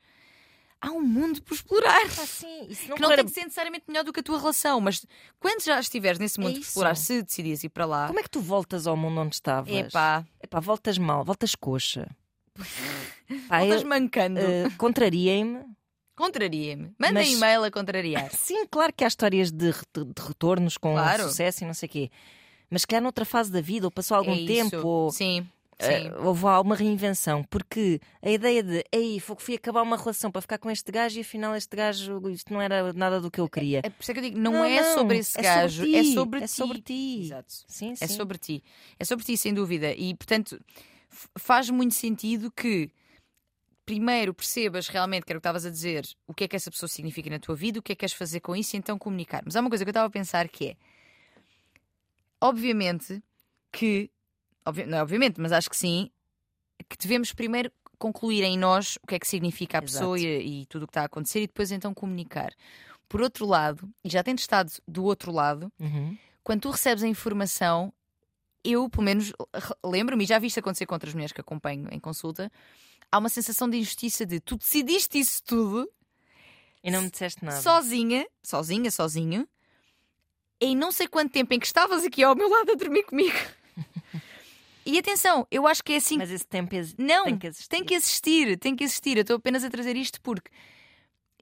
Speaker 2: há um mundo por explorar.
Speaker 1: Pá, sim, isso não
Speaker 2: que não
Speaker 1: correr-
Speaker 2: tem que ser necessariamente melhor do que a tua relação, mas quando já estiveres nesse mundo por
Speaker 1: isso.
Speaker 2: explorar, se decidias ir para lá,
Speaker 1: Como é que tu voltas ao mundo onde estavas?
Speaker 2: epá,
Speaker 1: Epá, voltas mal, voltas coxa. Pá,
Speaker 2: voltas
Speaker 1: eu-
Speaker 2: mancando.
Speaker 1: eh, contraria-me.
Speaker 2: Contraria-me. Manda
Speaker 1: mas-
Speaker 2: e-mail a contrariar.
Speaker 1: Sim, claro que há histórias de, de retornos com
Speaker 2: Claro.
Speaker 1: sucesso e não sei o quê. Mas se calhar noutra fase da vida, ou passou algum
Speaker 2: É
Speaker 1: tempo, ou
Speaker 2: Sim,
Speaker 1: eh,
Speaker 2: sim.
Speaker 1: houve alguma reinvenção. Porque a ideia de, ei, fui acabar uma relação para ficar com este gajo e afinal este gajo, isto não era nada do que eu queria.
Speaker 2: É por isso que eu digo, não, é sobre esse
Speaker 1: é
Speaker 2: gajo,
Speaker 1: sobre
Speaker 2: é
Speaker 1: ti,
Speaker 2: sobre
Speaker 1: é
Speaker 2: ti.
Speaker 1: sobre ti.
Speaker 2: Exato.
Speaker 1: Sim, sim.
Speaker 2: É sobre ti. É sobre ti, sem dúvida. E, portanto, faz muito sentido que primeiro percebas realmente, que era o que estavas a dizer, o que é que essa pessoa significa na tua vida, o que é que queres fazer com isso e então comunicar. Mas há uma coisa que eu estava a pensar que é, obviamente, que, obvi- não é obviamente, mas acho que sim, que devemos primeiro concluir em nós o que é que significa a pessoa e, e tudo o que está a acontecer e depois então comunicar. Por outro lado, e já tendo estado do outro lado,
Speaker 1: Uhum.
Speaker 2: quando tu recebes a informação, eu, pelo menos, lembro-me, e já vi isto acontecer com outras mulheres que acompanho em consulta, há uma sensação de injustiça de tu decidiste isso tudo
Speaker 1: E não me disseste nada.
Speaker 2: sozinha, sozinha, sozinho, em não sei quanto tempo em que estavas aqui ao meu lado a dormir comigo. E atenção, eu acho que é assim.
Speaker 1: Mas esse tempo exi-
Speaker 2: Não,
Speaker 1: tem que existir.
Speaker 2: tem que existir, tem que existir. Eu estou apenas a trazer isto porque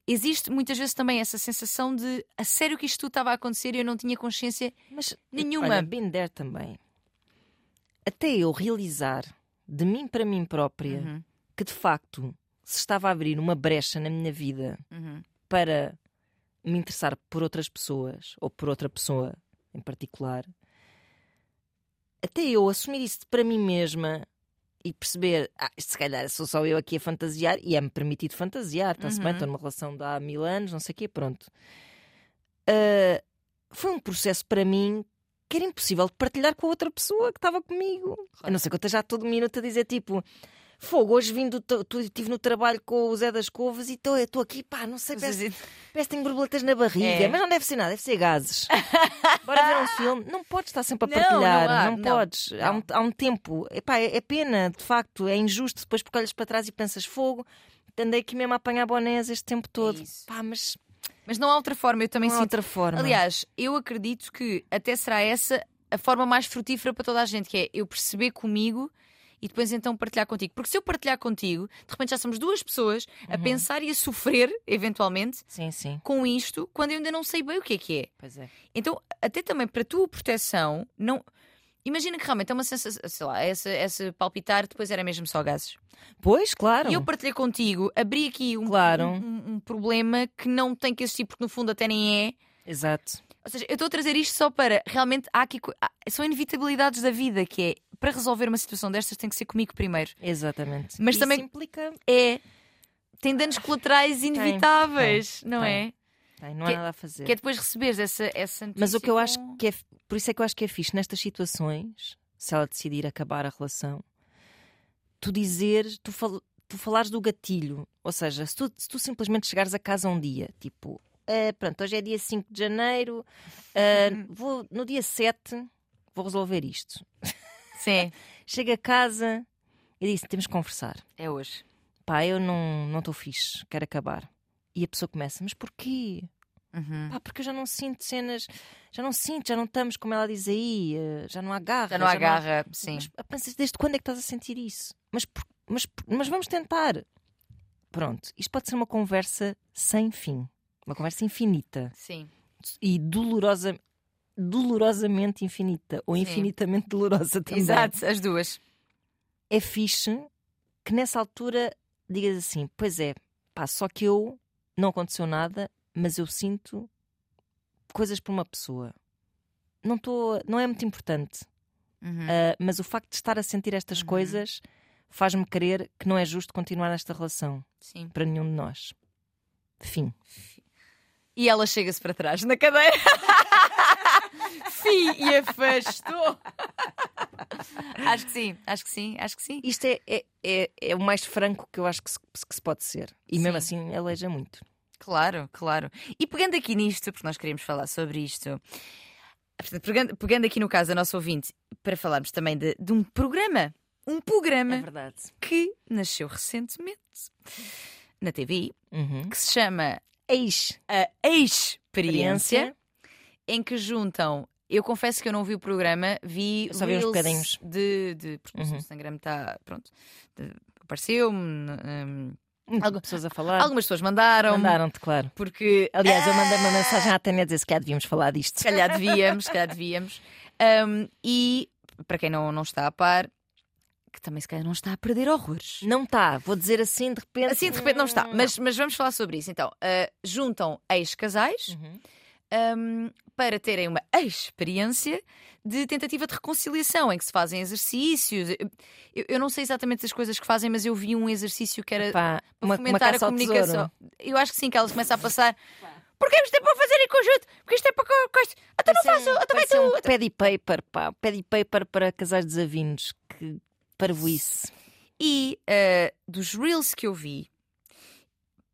Speaker 2: existe muitas vezes também essa sensação de a sério que isto tudo estava a acontecer e eu não tinha consciência
Speaker 1: Mas
Speaker 2: nenhuma.
Speaker 1: Olha, been there também. Até eu realizar de mim para mim própria
Speaker 2: Uhum.
Speaker 1: que de facto se estava a abrir uma brecha na minha vida
Speaker 2: Uhum.
Speaker 1: para me interessar por outras pessoas ou por outra pessoa em particular, até eu assumir isso para mim mesma e perceber, ah, se calhar sou só eu aqui a fantasiar e é-me permitido fantasiar, está-se bem,
Speaker 2: Uhum.
Speaker 1: estou numa relação de há mil anos, não sei o quê, pronto. Ah, foi um processo para mim que era impossível de partilhar com a outra pessoa que estava comigo. A não ser que eu esteja todo minuto a dizer tipo. Fogo, hoje vim do. Estive no trabalho com o Zé das Covas e estou aqui, pá, não sei, parece, parece que tenho borboletas na barriga,
Speaker 2: É.
Speaker 1: mas não deve ser nada, deve ser gases. Bora ver um filme. Não podes estar sempre a
Speaker 2: Não,
Speaker 1: partilhar,
Speaker 2: não há,
Speaker 1: não, podes. Há, um, há um tempo. Epá, é, é pena, de facto, é injusto depois porque olhas para trás e pensas fogo. Andei aqui mesmo a apanhar bonés este tempo todo.
Speaker 2: Isso.
Speaker 1: Pá, mas
Speaker 2: Mas não há outra forma, eu também
Speaker 1: não há
Speaker 2: sinto.
Speaker 1: outra forma.
Speaker 2: Aliás, eu acredito que até será essa a forma mais frutífera para toda a gente, que é eu perceber comigo e depois então partilhar contigo. Porque se eu partilhar contigo, de repente já somos duas pessoas a
Speaker 1: Uhum.
Speaker 2: pensar e a sofrer, eventualmente,
Speaker 1: Sim, sim.
Speaker 2: com isto, quando eu ainda não sei bem o que é que é.
Speaker 1: Pois é.
Speaker 2: Então, até também para a tua proteção, não. Imagina que realmente é uma sensação, sei lá, essa, essa palpitar depois era mesmo só gases.
Speaker 1: Pois, claro.
Speaker 2: E eu partilhei contigo, abri aqui um,
Speaker 1: Claro.
Speaker 2: um, um- um problema que não tem que existir, porque no fundo até nem é.
Speaker 1: Exato.
Speaker 2: Ou seja, eu estou a trazer isto só para realmente há aqui há- são inevitabilidades da vida que é para resolver uma situação destas tem que ser comigo primeiro.
Speaker 1: Exatamente.
Speaker 2: Mas
Speaker 1: Isso
Speaker 2: também-
Speaker 1: implica.
Speaker 2: É tem danos colaterais inevitáveis, não
Speaker 1: tem.
Speaker 2: é?
Speaker 1: Tem, não
Speaker 2: Que-
Speaker 1: há nada a fazer.
Speaker 2: Que é depois receberes essa essa
Speaker 1: Mas o que eu
Speaker 2: notícia
Speaker 1: acho que é. Por isso é que eu acho que é fixe nestas situações, se ela decidir acabar a relação, tu dizeres, tu, fal, tu falares do gatilho. Ou seja, se tu, se tu simplesmente chegares a casa um dia, tipo, "Ah, pronto, hoje é dia 5 de janeiro, ah, vou, no dia 7 vou resolver isto.
Speaker 2: Sim,
Speaker 1: Chego a casa e disse: temos que conversar.
Speaker 2: é hoje.
Speaker 1: Pá, eu não estou fixe, quero acabar. E a pessoa começa, mas porquê?
Speaker 2: Uhum.
Speaker 1: Pá, porque eu já não sinto cenas, já não sinto, já não estamos, como ela diz aí, eh, já não há garra.
Speaker 2: Já não há garra, sim.
Speaker 1: Mas pensas, desde quando é que estás a sentir isso? Mas, mas, mas vamos tentar. Pronto, isto pode ser uma conversa sem fim, uma conversa infinita
Speaker 2: Sim.
Speaker 1: e dolorosa, dolorosamente infinita, ou
Speaker 2: Sim.
Speaker 1: infinitamente dolorosa também.
Speaker 2: Exato, as duas.
Speaker 1: É fixe que nessa altura digas assim: pois é, pá, só que eu não aconteceu nada, mas eu sinto coisas por uma pessoa. Não, tô, não é muito importante,
Speaker 2: Uhum.
Speaker 1: ah, mas o facto de estar a sentir estas
Speaker 2: Uhum.
Speaker 1: coisas faz-me crer que não é justo continuar nesta relação
Speaker 2: Sim.
Speaker 1: para nenhum de nós. Fim.
Speaker 2: E ela chega-se para trás na cadeira. Fim e afastou. acho que sim, acho que sim, acho que sim.
Speaker 1: Isto é, é, é, é o mais franco que eu acho que se, que se pode ser. E mesmo
Speaker 2: Sim.
Speaker 1: assim aleija muito.
Speaker 2: Claro, claro. E pegando aqui nisto, porque nós queríamos falar sobre isto, portanto, pegando, pegando aqui no caso da nossa ouvinte, para falarmos também de, de um programa, um programa
Speaker 1: É verdade.
Speaker 2: que nasceu recentemente na TVI,
Speaker 1: Uhum.
Speaker 2: que se chama
Speaker 1: Eis.
Speaker 2: A Experiência, em que juntam. Eu confesso que eu não vi o programa, vi
Speaker 1: só vi uns bocadinhos.
Speaker 2: de, de porque
Speaker 1: Uhum.
Speaker 2: o Instagram está pronto. Apareceu-me. hum, Algu-
Speaker 1: pessoas a falar.
Speaker 2: algumas pessoas mandaram.
Speaker 1: Mandaram-te, claro.
Speaker 2: Porque
Speaker 1: Aliás, eu mandei uma mensagem à Tânia a dizer se calhar devíamos falar disto.
Speaker 2: se calhar devíamos, se calhar devíamos. Um, e para quem não, não está a par, que também se calhar não está a perder horrores.
Speaker 1: Não está, vou dizer assim de repente.
Speaker 2: Assim de repente não está, mas, mas vamos falar sobre isso. Então, uh, juntam ex-casais
Speaker 1: Uhum.
Speaker 2: Um, para terem uma experiência de tentativa de reconciliação, em que se fazem exercícios. Eu, eu não sei exatamente as coisas que fazem, mas eu vi um exercício que era para
Speaker 1: uma, uma
Speaker 2: fomentar a comunicação. Eu acho que sim, que elas começam a passar. Porque isto é para fazer em conjunto, porque isto é para coisa. Então não faço,
Speaker 1: um-
Speaker 2: então
Speaker 1: vai
Speaker 2: tu.
Speaker 1: um paddy paper, pá. Paddy paper para casais desavindos. Que parvoíce.
Speaker 2: E eh, dos reels que eu vi,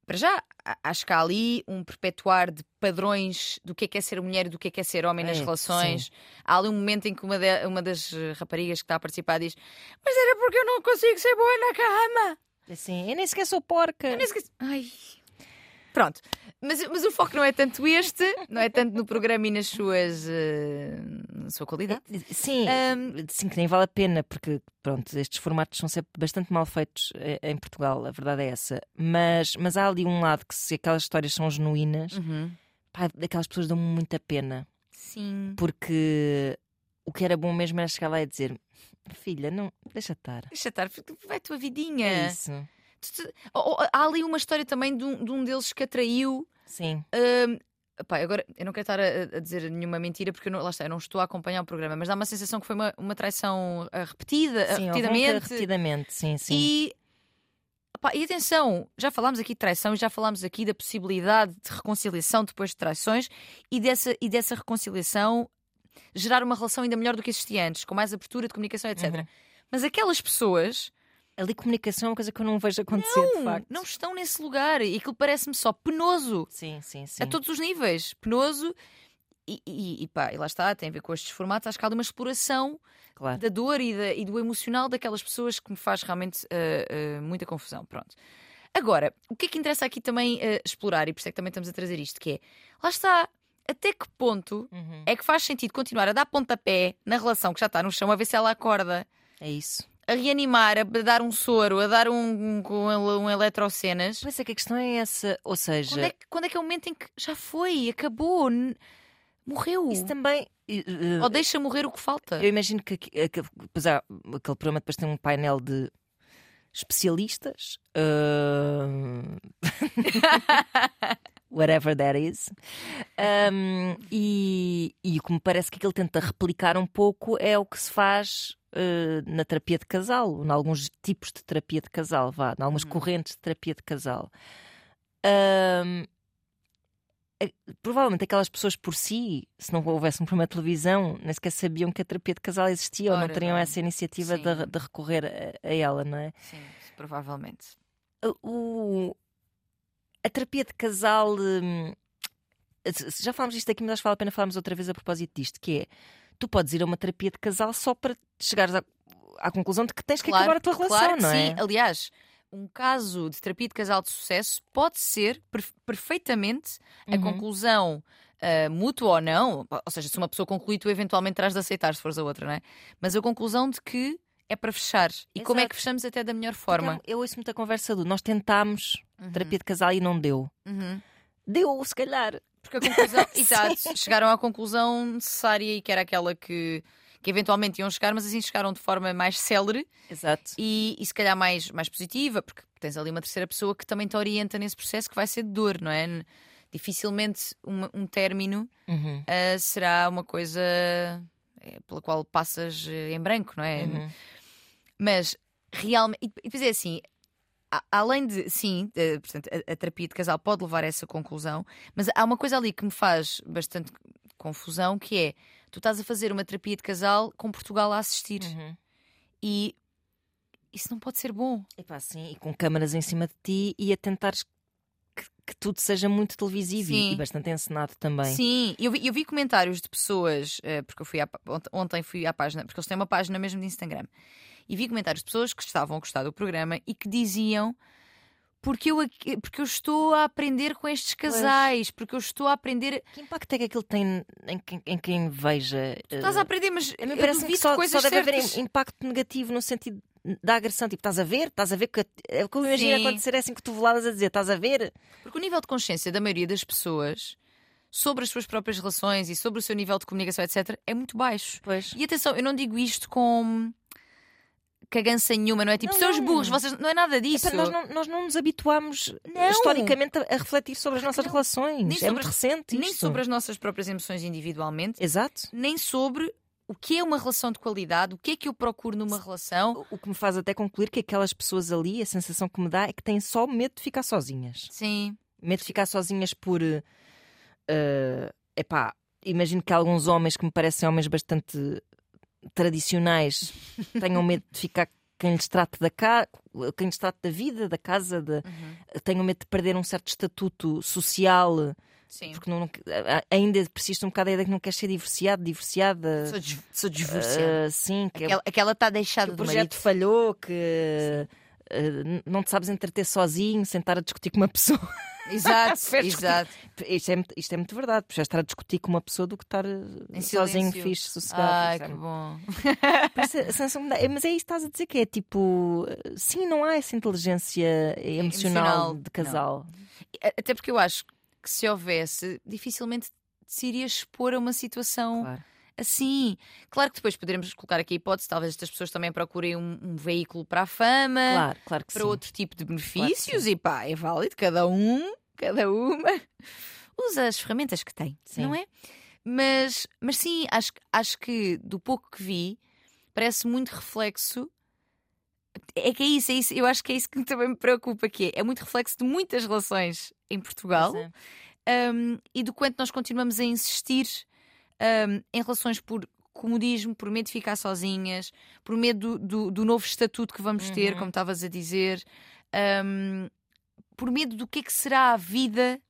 Speaker 2: para já, acho que há ali um perpetuar de padrões do que é que é ser mulher e do que é que é ser homem nas
Speaker 1: É,
Speaker 2: relações. Há ali um momento em que uma, de- uma das eh, raparigas que está a participar diz: Mas era porque eu não consigo ser boa na cama.
Speaker 1: Assim, eu nem sequer sou porca.
Speaker 2: Eu nem esqueci. Ai. Pronto. Mas, mas o foco não é tanto este, não é tanto no programa e nas suas. eh, na sua qualidade.
Speaker 1: Sim,
Speaker 2: Ahm,
Speaker 1: sim, que nem vale a pena, porque pronto, estes formatos são sempre bastante mal feitos eh, em Portugal, a verdade é essa. Mas, mas há ali um lado que, se aquelas histórias são genuínas,
Speaker 2: uhum.
Speaker 1: pá, aquelas pessoas dão-me muita pena.
Speaker 2: Sim.
Speaker 1: Porque o que era bom mesmo era chegar lá e dizer: Filha, não, deixa estar.
Speaker 2: Deixa estar, vai a tua vidinha.
Speaker 1: É isso.
Speaker 2: Há ali uma história também de um, de um deles que atraiu.
Speaker 1: Sim.
Speaker 2: Epá, agora eu não quero estar a, a dizer nenhuma mentira porque eu não, lá está, eu não estou a acompanhar o programa, mas dá uma sensação que foi uma, uma traição ah, repetida, ah,
Speaker 1: sim,
Speaker 2: repetidamente.
Speaker 1: repetidamente, sim, sim.
Speaker 2: E, epá, e atenção, já falámos aqui de traição, já falámos aqui da possibilidade de reconciliação depois de traições e dessa, e dessa reconciliação gerar uma relação ainda melhor do que existia antes, com mais abertura de comunicação, etc.
Speaker 1: Uhum.
Speaker 2: Mas aquelas pessoas
Speaker 1: Ali comunicação é uma coisa que eu não vejo acontecer, de
Speaker 2: não,
Speaker 1: facto.
Speaker 2: não estão nesse lugar e aquilo parece-me só penoso
Speaker 1: Sim, sim, sim.
Speaker 2: a todos os níveis. Penoso e, e, e pá, e lá está, tem a ver com estes formatos. Acho que há ali uma exploração
Speaker 1: Claro.
Speaker 2: da dor e, da- e do emocional daquelas pessoas que me faz realmente ah, ah, muita confusão. Pronto. Agora, o que é que interessa aqui também ah, explorar, e por isso é que também estamos a trazer isto, que é, lá está, até que ponto
Speaker 1: Uhum.
Speaker 2: é que faz sentido continuar a dar pontapé na relação que já está no chão, a ver se ela acorda,
Speaker 1: É isso.
Speaker 2: A reanimar, a dar um soro, a dar um, um, um, eletrocenas.
Speaker 1: Pois é que a questão é essa, ou seja,
Speaker 2: Quando é, que, quando é que é o momento em que já foi, acabou, morreu?
Speaker 1: isso também. eh,
Speaker 2: Ou deixa morrer o que falta?
Speaker 1: Eu imagino que, que, que aquele programa depois tem um painel de especialistas. ah, whatever that is. Um, e, e o que me parece que ele tenta replicar um pouco é o que se faz na terapia de casal, em alguns tipos de terapia de casal, vá, em algumas
Speaker 2: Uhum.
Speaker 1: correntes de terapia de casal. Ahm, eh, provavelmente aquelas pessoas por si, se não houvesse um programa de televisão, nem sequer sabiam que a terapia de casal existia ou não
Speaker 2: Ora
Speaker 1: teriam
Speaker 2: bem.
Speaker 1: essa iniciativa de, de recorrer a, a ela, não é?
Speaker 2: Sim, provavelmente.
Speaker 1: O, a terapia de casal. hum, Já falámos disto aqui, mas acho que vale a pena falarmos outra vez a propósito disto, que é tu podes ir a uma terapia de casal só para chegares à, à conclusão de que tens que
Speaker 2: Claro,
Speaker 1: acabar a tua relação,
Speaker 2: claro
Speaker 1: não é?
Speaker 2: sim. Aliás, um caso de terapia de casal de sucesso pode ser per- perfeitamente a
Speaker 1: Uhum.
Speaker 2: conclusão ah, mútua ou não, ou seja, se uma pessoa conclui, tu eventualmente terás de aceitar se fores a outra, não é? Mas a conclusão de que é para fechar. E como é
Speaker 1: Exato.
Speaker 2: que fechamos até da melhor forma?
Speaker 1: Eu ouço muita conversa do nós tentámos
Speaker 2: Uhum,
Speaker 1: terapia de casal e não deu.
Speaker 2: uhum.
Speaker 1: Deu, se calhar.
Speaker 2: Porque a conclusão, exato, chegaram à conclusão necessária e que era aquela que, que eventualmente iam chegar, mas assim chegaram de forma mais célere
Speaker 1: Exato.
Speaker 2: e, e se calhar mais, mais positiva, porque tens ali uma terceira pessoa que também te orienta nesse processo que vai ser de dor, não é? Dificilmente uma- um término
Speaker 1: Uhum.
Speaker 2: ah, será uma coisa eh, pela qual passas eh, em branco, não é?
Speaker 1: Uhum.
Speaker 2: Mas realmente. E depois é assim. Além de, sim, eh, portanto, a, a terapia de casal pode levar a essa conclusão, mas há uma coisa ali que me faz bastante confusão, que é tu estás a fazer uma terapia de casal com Portugal a assistir
Speaker 1: Uhum.
Speaker 2: e isso não pode ser bom.
Speaker 1: Epá, sim, e com câmaras em cima de ti e a tentares que, que tudo seja muito televisivo e-
Speaker 2: Sim.
Speaker 1: e bastante encenado também.
Speaker 2: Sim, eu vi, eu vi comentários de pessoas, eh, porque eu fui à, ontem fui à página, porque eles têm uma página mesmo de Instagram, e vi comentários de pessoas que estavam a gostar do programa e que diziam porque eu, porque eu estou a aprender com estes casais, porque eu estou a aprender.
Speaker 1: Que impacto é que aquilo tem em quem, em quem veja?
Speaker 2: Estás a aprender, mas
Speaker 1: A mim parece que só,
Speaker 2: coisas
Speaker 1: só deve haver
Speaker 2: certas.
Speaker 1: im- impacto negativo no sentido da agressão. Tipo, estás a ver? Estás a ver? Que, é o que eu imagino
Speaker 2: Sim.
Speaker 1: acontecer é assim cotoveladas a dizer, estás a ver?
Speaker 2: Porque o nível de consciência da maioria das pessoas sobre as suas próprias relações e sobre o seu nível de comunicação, etc., é muito baixo.
Speaker 1: Pois.
Speaker 2: E atenção, eu não digo isto com cagança nenhuma, não é tipo,
Speaker 1: Não,
Speaker 2: seus
Speaker 1: não.
Speaker 2: burros, vocês não é nada disso.
Speaker 1: Nós, não, nós não nos habituamos
Speaker 2: Não.
Speaker 1: historicamente a, a refletir sobre as nossas
Speaker 2: não.
Speaker 1: relações.
Speaker 2: Nem
Speaker 1: é
Speaker 2: sobre
Speaker 1: muito recente
Speaker 2: nem
Speaker 1: isto.
Speaker 2: sobre as nossas próprias emoções individualmente,
Speaker 1: Exato.
Speaker 2: nem sobre o que é uma relação de qualidade, o que é que eu procuro numa relação.
Speaker 1: O que me faz até concluir que aquelas pessoas ali, a sensação que me dá é que têm só medo de ficar sozinhas.
Speaker 2: Sim,
Speaker 1: Medo de ficar sozinhas por. eh, epá, imagino que alguns homens que me parecem homens bastante tradicionais tenham medo de ficar quem lhes trate da casa, quem lhes trate da vida, da casa, de, tenham medo de perder um certo estatuto social,
Speaker 2: sim.
Speaker 1: porque não, ainda persiste um bocado a ideia que não queres ser divorciado, divorciada.
Speaker 2: Sou, sou divorciada.
Speaker 1: Ah, sim, que,
Speaker 2: Aquela, aquela está
Speaker 1: que
Speaker 2: deixada
Speaker 1: o
Speaker 2: do
Speaker 1: projeto
Speaker 2: marido.
Speaker 1: falhou, que ah, não te sabes entreter sozinho, sem estar a discutir com uma pessoa.
Speaker 2: Exato, exato.
Speaker 1: Isto é, muito- isto é muito verdade, já estar a discutir com uma pessoa do que estar ah,
Speaker 2: Em
Speaker 1: sozinho,
Speaker 2: silêncio.
Speaker 1: fixe, sossegado.
Speaker 2: Ai, que bom.
Speaker 1: Mas é isso que estás a dizer que é tipo, sim, não há essa inteligência emocional,
Speaker 2: Emocional,
Speaker 1: de casal.
Speaker 2: Até porque eu acho que se houvesse, dificilmente se iria expor a uma situação
Speaker 1: Claro.
Speaker 2: Assim. Claro que depois poderemos colocar aqui a hipótese, talvez estas pessoas também procurem um, um veículo para a fama,
Speaker 1: Claro, claro
Speaker 2: para
Speaker 1: sim.
Speaker 2: outro tipo de benefícios, e pá, é válido, cada um, cada uma usa as ferramentas que tem,
Speaker 1: Sim.
Speaker 2: não é? Mas, mas sim, acho, acho que do pouco que vi, parece muito reflexo. É que é isso, é isso, eu acho que é isso que também me preocupa, que é, é muito reflexo de muitas relações em Portugal
Speaker 1: é.
Speaker 2: um, e do quanto nós continuamos a insistir um, em relações por comodismo, por medo de ficar sozinhas, por medo do, do- do novo estatuto que vamos ter,
Speaker 1: Uhum.
Speaker 2: como estavas a dizer, um, por medo do que é que será a vida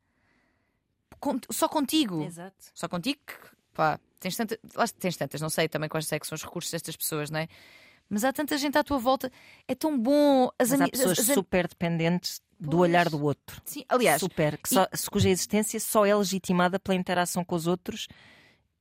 Speaker 2: con- só contigo.
Speaker 1: Exato.
Speaker 2: Só contigo, que, pá, tens, tanta, tens tantas, não sei também quais é que são os recursos destas pessoas, não é? Mas há tanta gente à tua volta, é tão bom. As
Speaker 1: Mas há pessoas
Speaker 2: as- as-
Speaker 1: super dependentes do
Speaker 2: Pois.
Speaker 1: olhar do outro.
Speaker 2: Sim, aliás,
Speaker 1: super, que só- cuja existência só é legitimada pela interação com os outros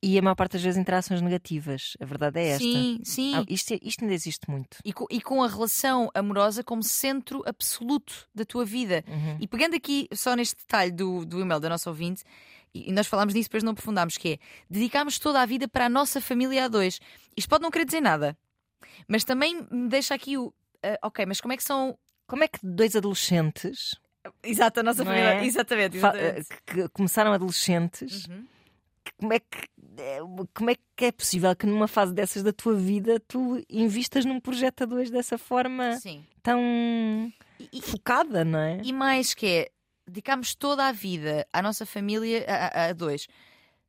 Speaker 1: e a maior parte das vezes interações negativas. A verdade é esta.
Speaker 2: sim, sim.
Speaker 1: Ah, isto, isto ainda existe muito.
Speaker 2: E com, e com a relação amorosa como centro absoluto da tua vida.
Speaker 1: Uhum.
Speaker 2: E pegando aqui só neste detalhe do, do e-mail da nossa ouvinte, e, nós falámos disso, depois não aprofundámos, que é dedicarmos toda a vida para a nossa família a dois. Isto pode não querer dizer nada, mas também me deixa aqui o. ah, ok, mas como é que são.
Speaker 1: Como é que dois adolescentes
Speaker 2: Exato, a nossa
Speaker 1: Não
Speaker 2: família.
Speaker 1: é?
Speaker 2: Exatamente, exatamente.
Speaker 1: que, que começaram adolescentes,
Speaker 2: Uhum.
Speaker 1: Como é que é, como é que é possível que numa fase dessas da tua vida tu invistas num projeto a dois dessa forma
Speaker 2: Sim.
Speaker 1: tão
Speaker 2: E-
Speaker 1: focada, não é?
Speaker 2: E mais que é, dedicamos toda a vida à nossa família, a, a- a dois.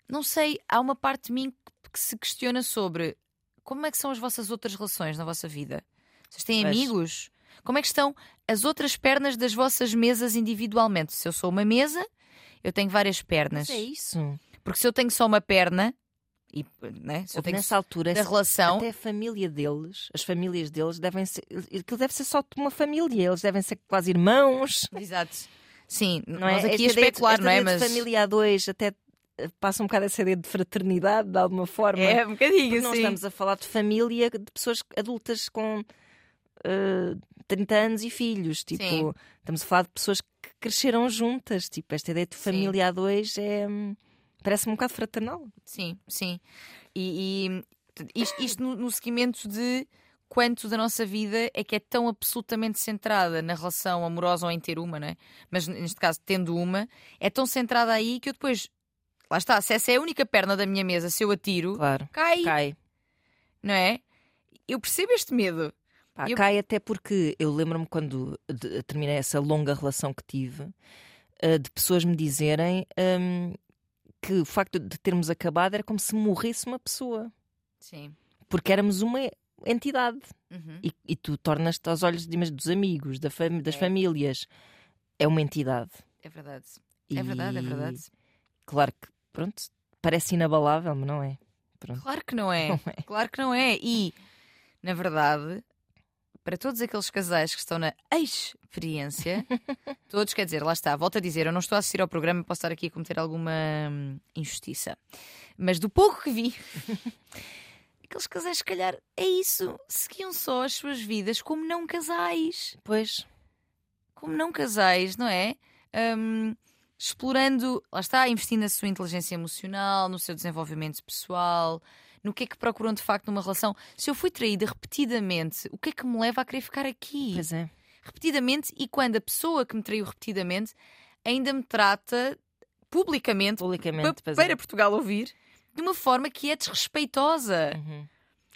Speaker 2: Não sei, há uma parte de mim que, que se questiona sobre como é que são as vossas outras relações na vossa vida. Vocês têm
Speaker 1: Pois.
Speaker 2: amigos? Como é que estão as outras pernas das vossas mesas individualmente? Se eu sou uma mesa, eu tenho várias pernas.
Speaker 1: Mas é isso.
Speaker 2: Porque se eu tenho só uma perna, e, né, se eu tenho
Speaker 1: nessa altura
Speaker 2: da relação,
Speaker 1: até a família deles, as famílias deles devem ser, aquilo deve ser só uma família, eles devem ser quase irmãos,
Speaker 2: Exato. Sim,
Speaker 1: não é?
Speaker 2: nós aqui a
Speaker 1: Esta de-
Speaker 2: especular,
Speaker 1: esta
Speaker 2: não é?
Speaker 1: de
Speaker 2: Mas
Speaker 1: família a dois até eh, passa um bocado essa ideia de fraternidade de alguma forma.
Speaker 2: é um bocadinho, sim.
Speaker 1: estamos a falar de família de pessoas adultas com eh, 30 anos e filhos. Tipo,
Speaker 2: Sim.
Speaker 1: estamos a falar de pessoas que cresceram juntas. Tipo, esta ideia de
Speaker 2: Sim.
Speaker 1: família a dois é. Parece-me um bocado fraternal.
Speaker 2: Sim, sim. E, e isto, isto no, no seguimento de quanto da nossa vida é que é tão absolutamente centrada na relação amorosa ou em ter uma, não é? Mas neste caso, tendo uma, é tão centrada aí que eu depois. Lá está, se essa é a única perna da minha mesa, se eu atiro,
Speaker 1: Claro.
Speaker 2: cai,
Speaker 1: Cai.
Speaker 2: não é? Eu percebo este medo.
Speaker 1: Pá,
Speaker 2: Eu-
Speaker 1: Cai até porque eu lembro-me quando terminei essa longa relação que tive, eh, de pessoas me dizerem hum, que o facto de termos acabado era como se morresse uma pessoa.
Speaker 2: Sim.
Speaker 1: Porque éramos uma entidade.
Speaker 2: Uhum.
Speaker 1: E, e tu tornas-te aos olhos de- dos amigos, da fami- das
Speaker 2: É.
Speaker 1: famílias. É uma entidade.
Speaker 2: É verdade. É verdade, é
Speaker 1: E,
Speaker 2: verdade.
Speaker 1: Claro que, pronto, parece inabalável, mas não é. Pronto.
Speaker 2: Claro que não é.
Speaker 1: Não é.
Speaker 2: Claro que não é. E, na verdade, para todos aqueles casais que estão na experiência, todos, quer dizer, lá está, volto a dizer, eu não estou a assistir ao programa, posso estar aqui a cometer alguma hum, injustiça. Mas do pouco que vi, aqueles casais, se calhar, é isso. Seguiam só as suas vidas como não casais.
Speaker 1: Pois,
Speaker 2: Como não casais, não é? Hum, explorando, lá está, investindo na sua inteligência emocional, no seu desenvolvimento pessoal, no que é que procuram de facto numa relação. Se eu fui traída repetidamente, o que é que me leva a querer ficar aqui?
Speaker 1: pois é.
Speaker 2: Repetidamente, e quando a pessoa que me traiu repetidamente ainda me trata publicamente,
Speaker 1: Publicamente,
Speaker 2: pa- para
Speaker 1: é.
Speaker 2: Portugal ouvir, de uma forma que é desrespeitosa.
Speaker 1: Uhum.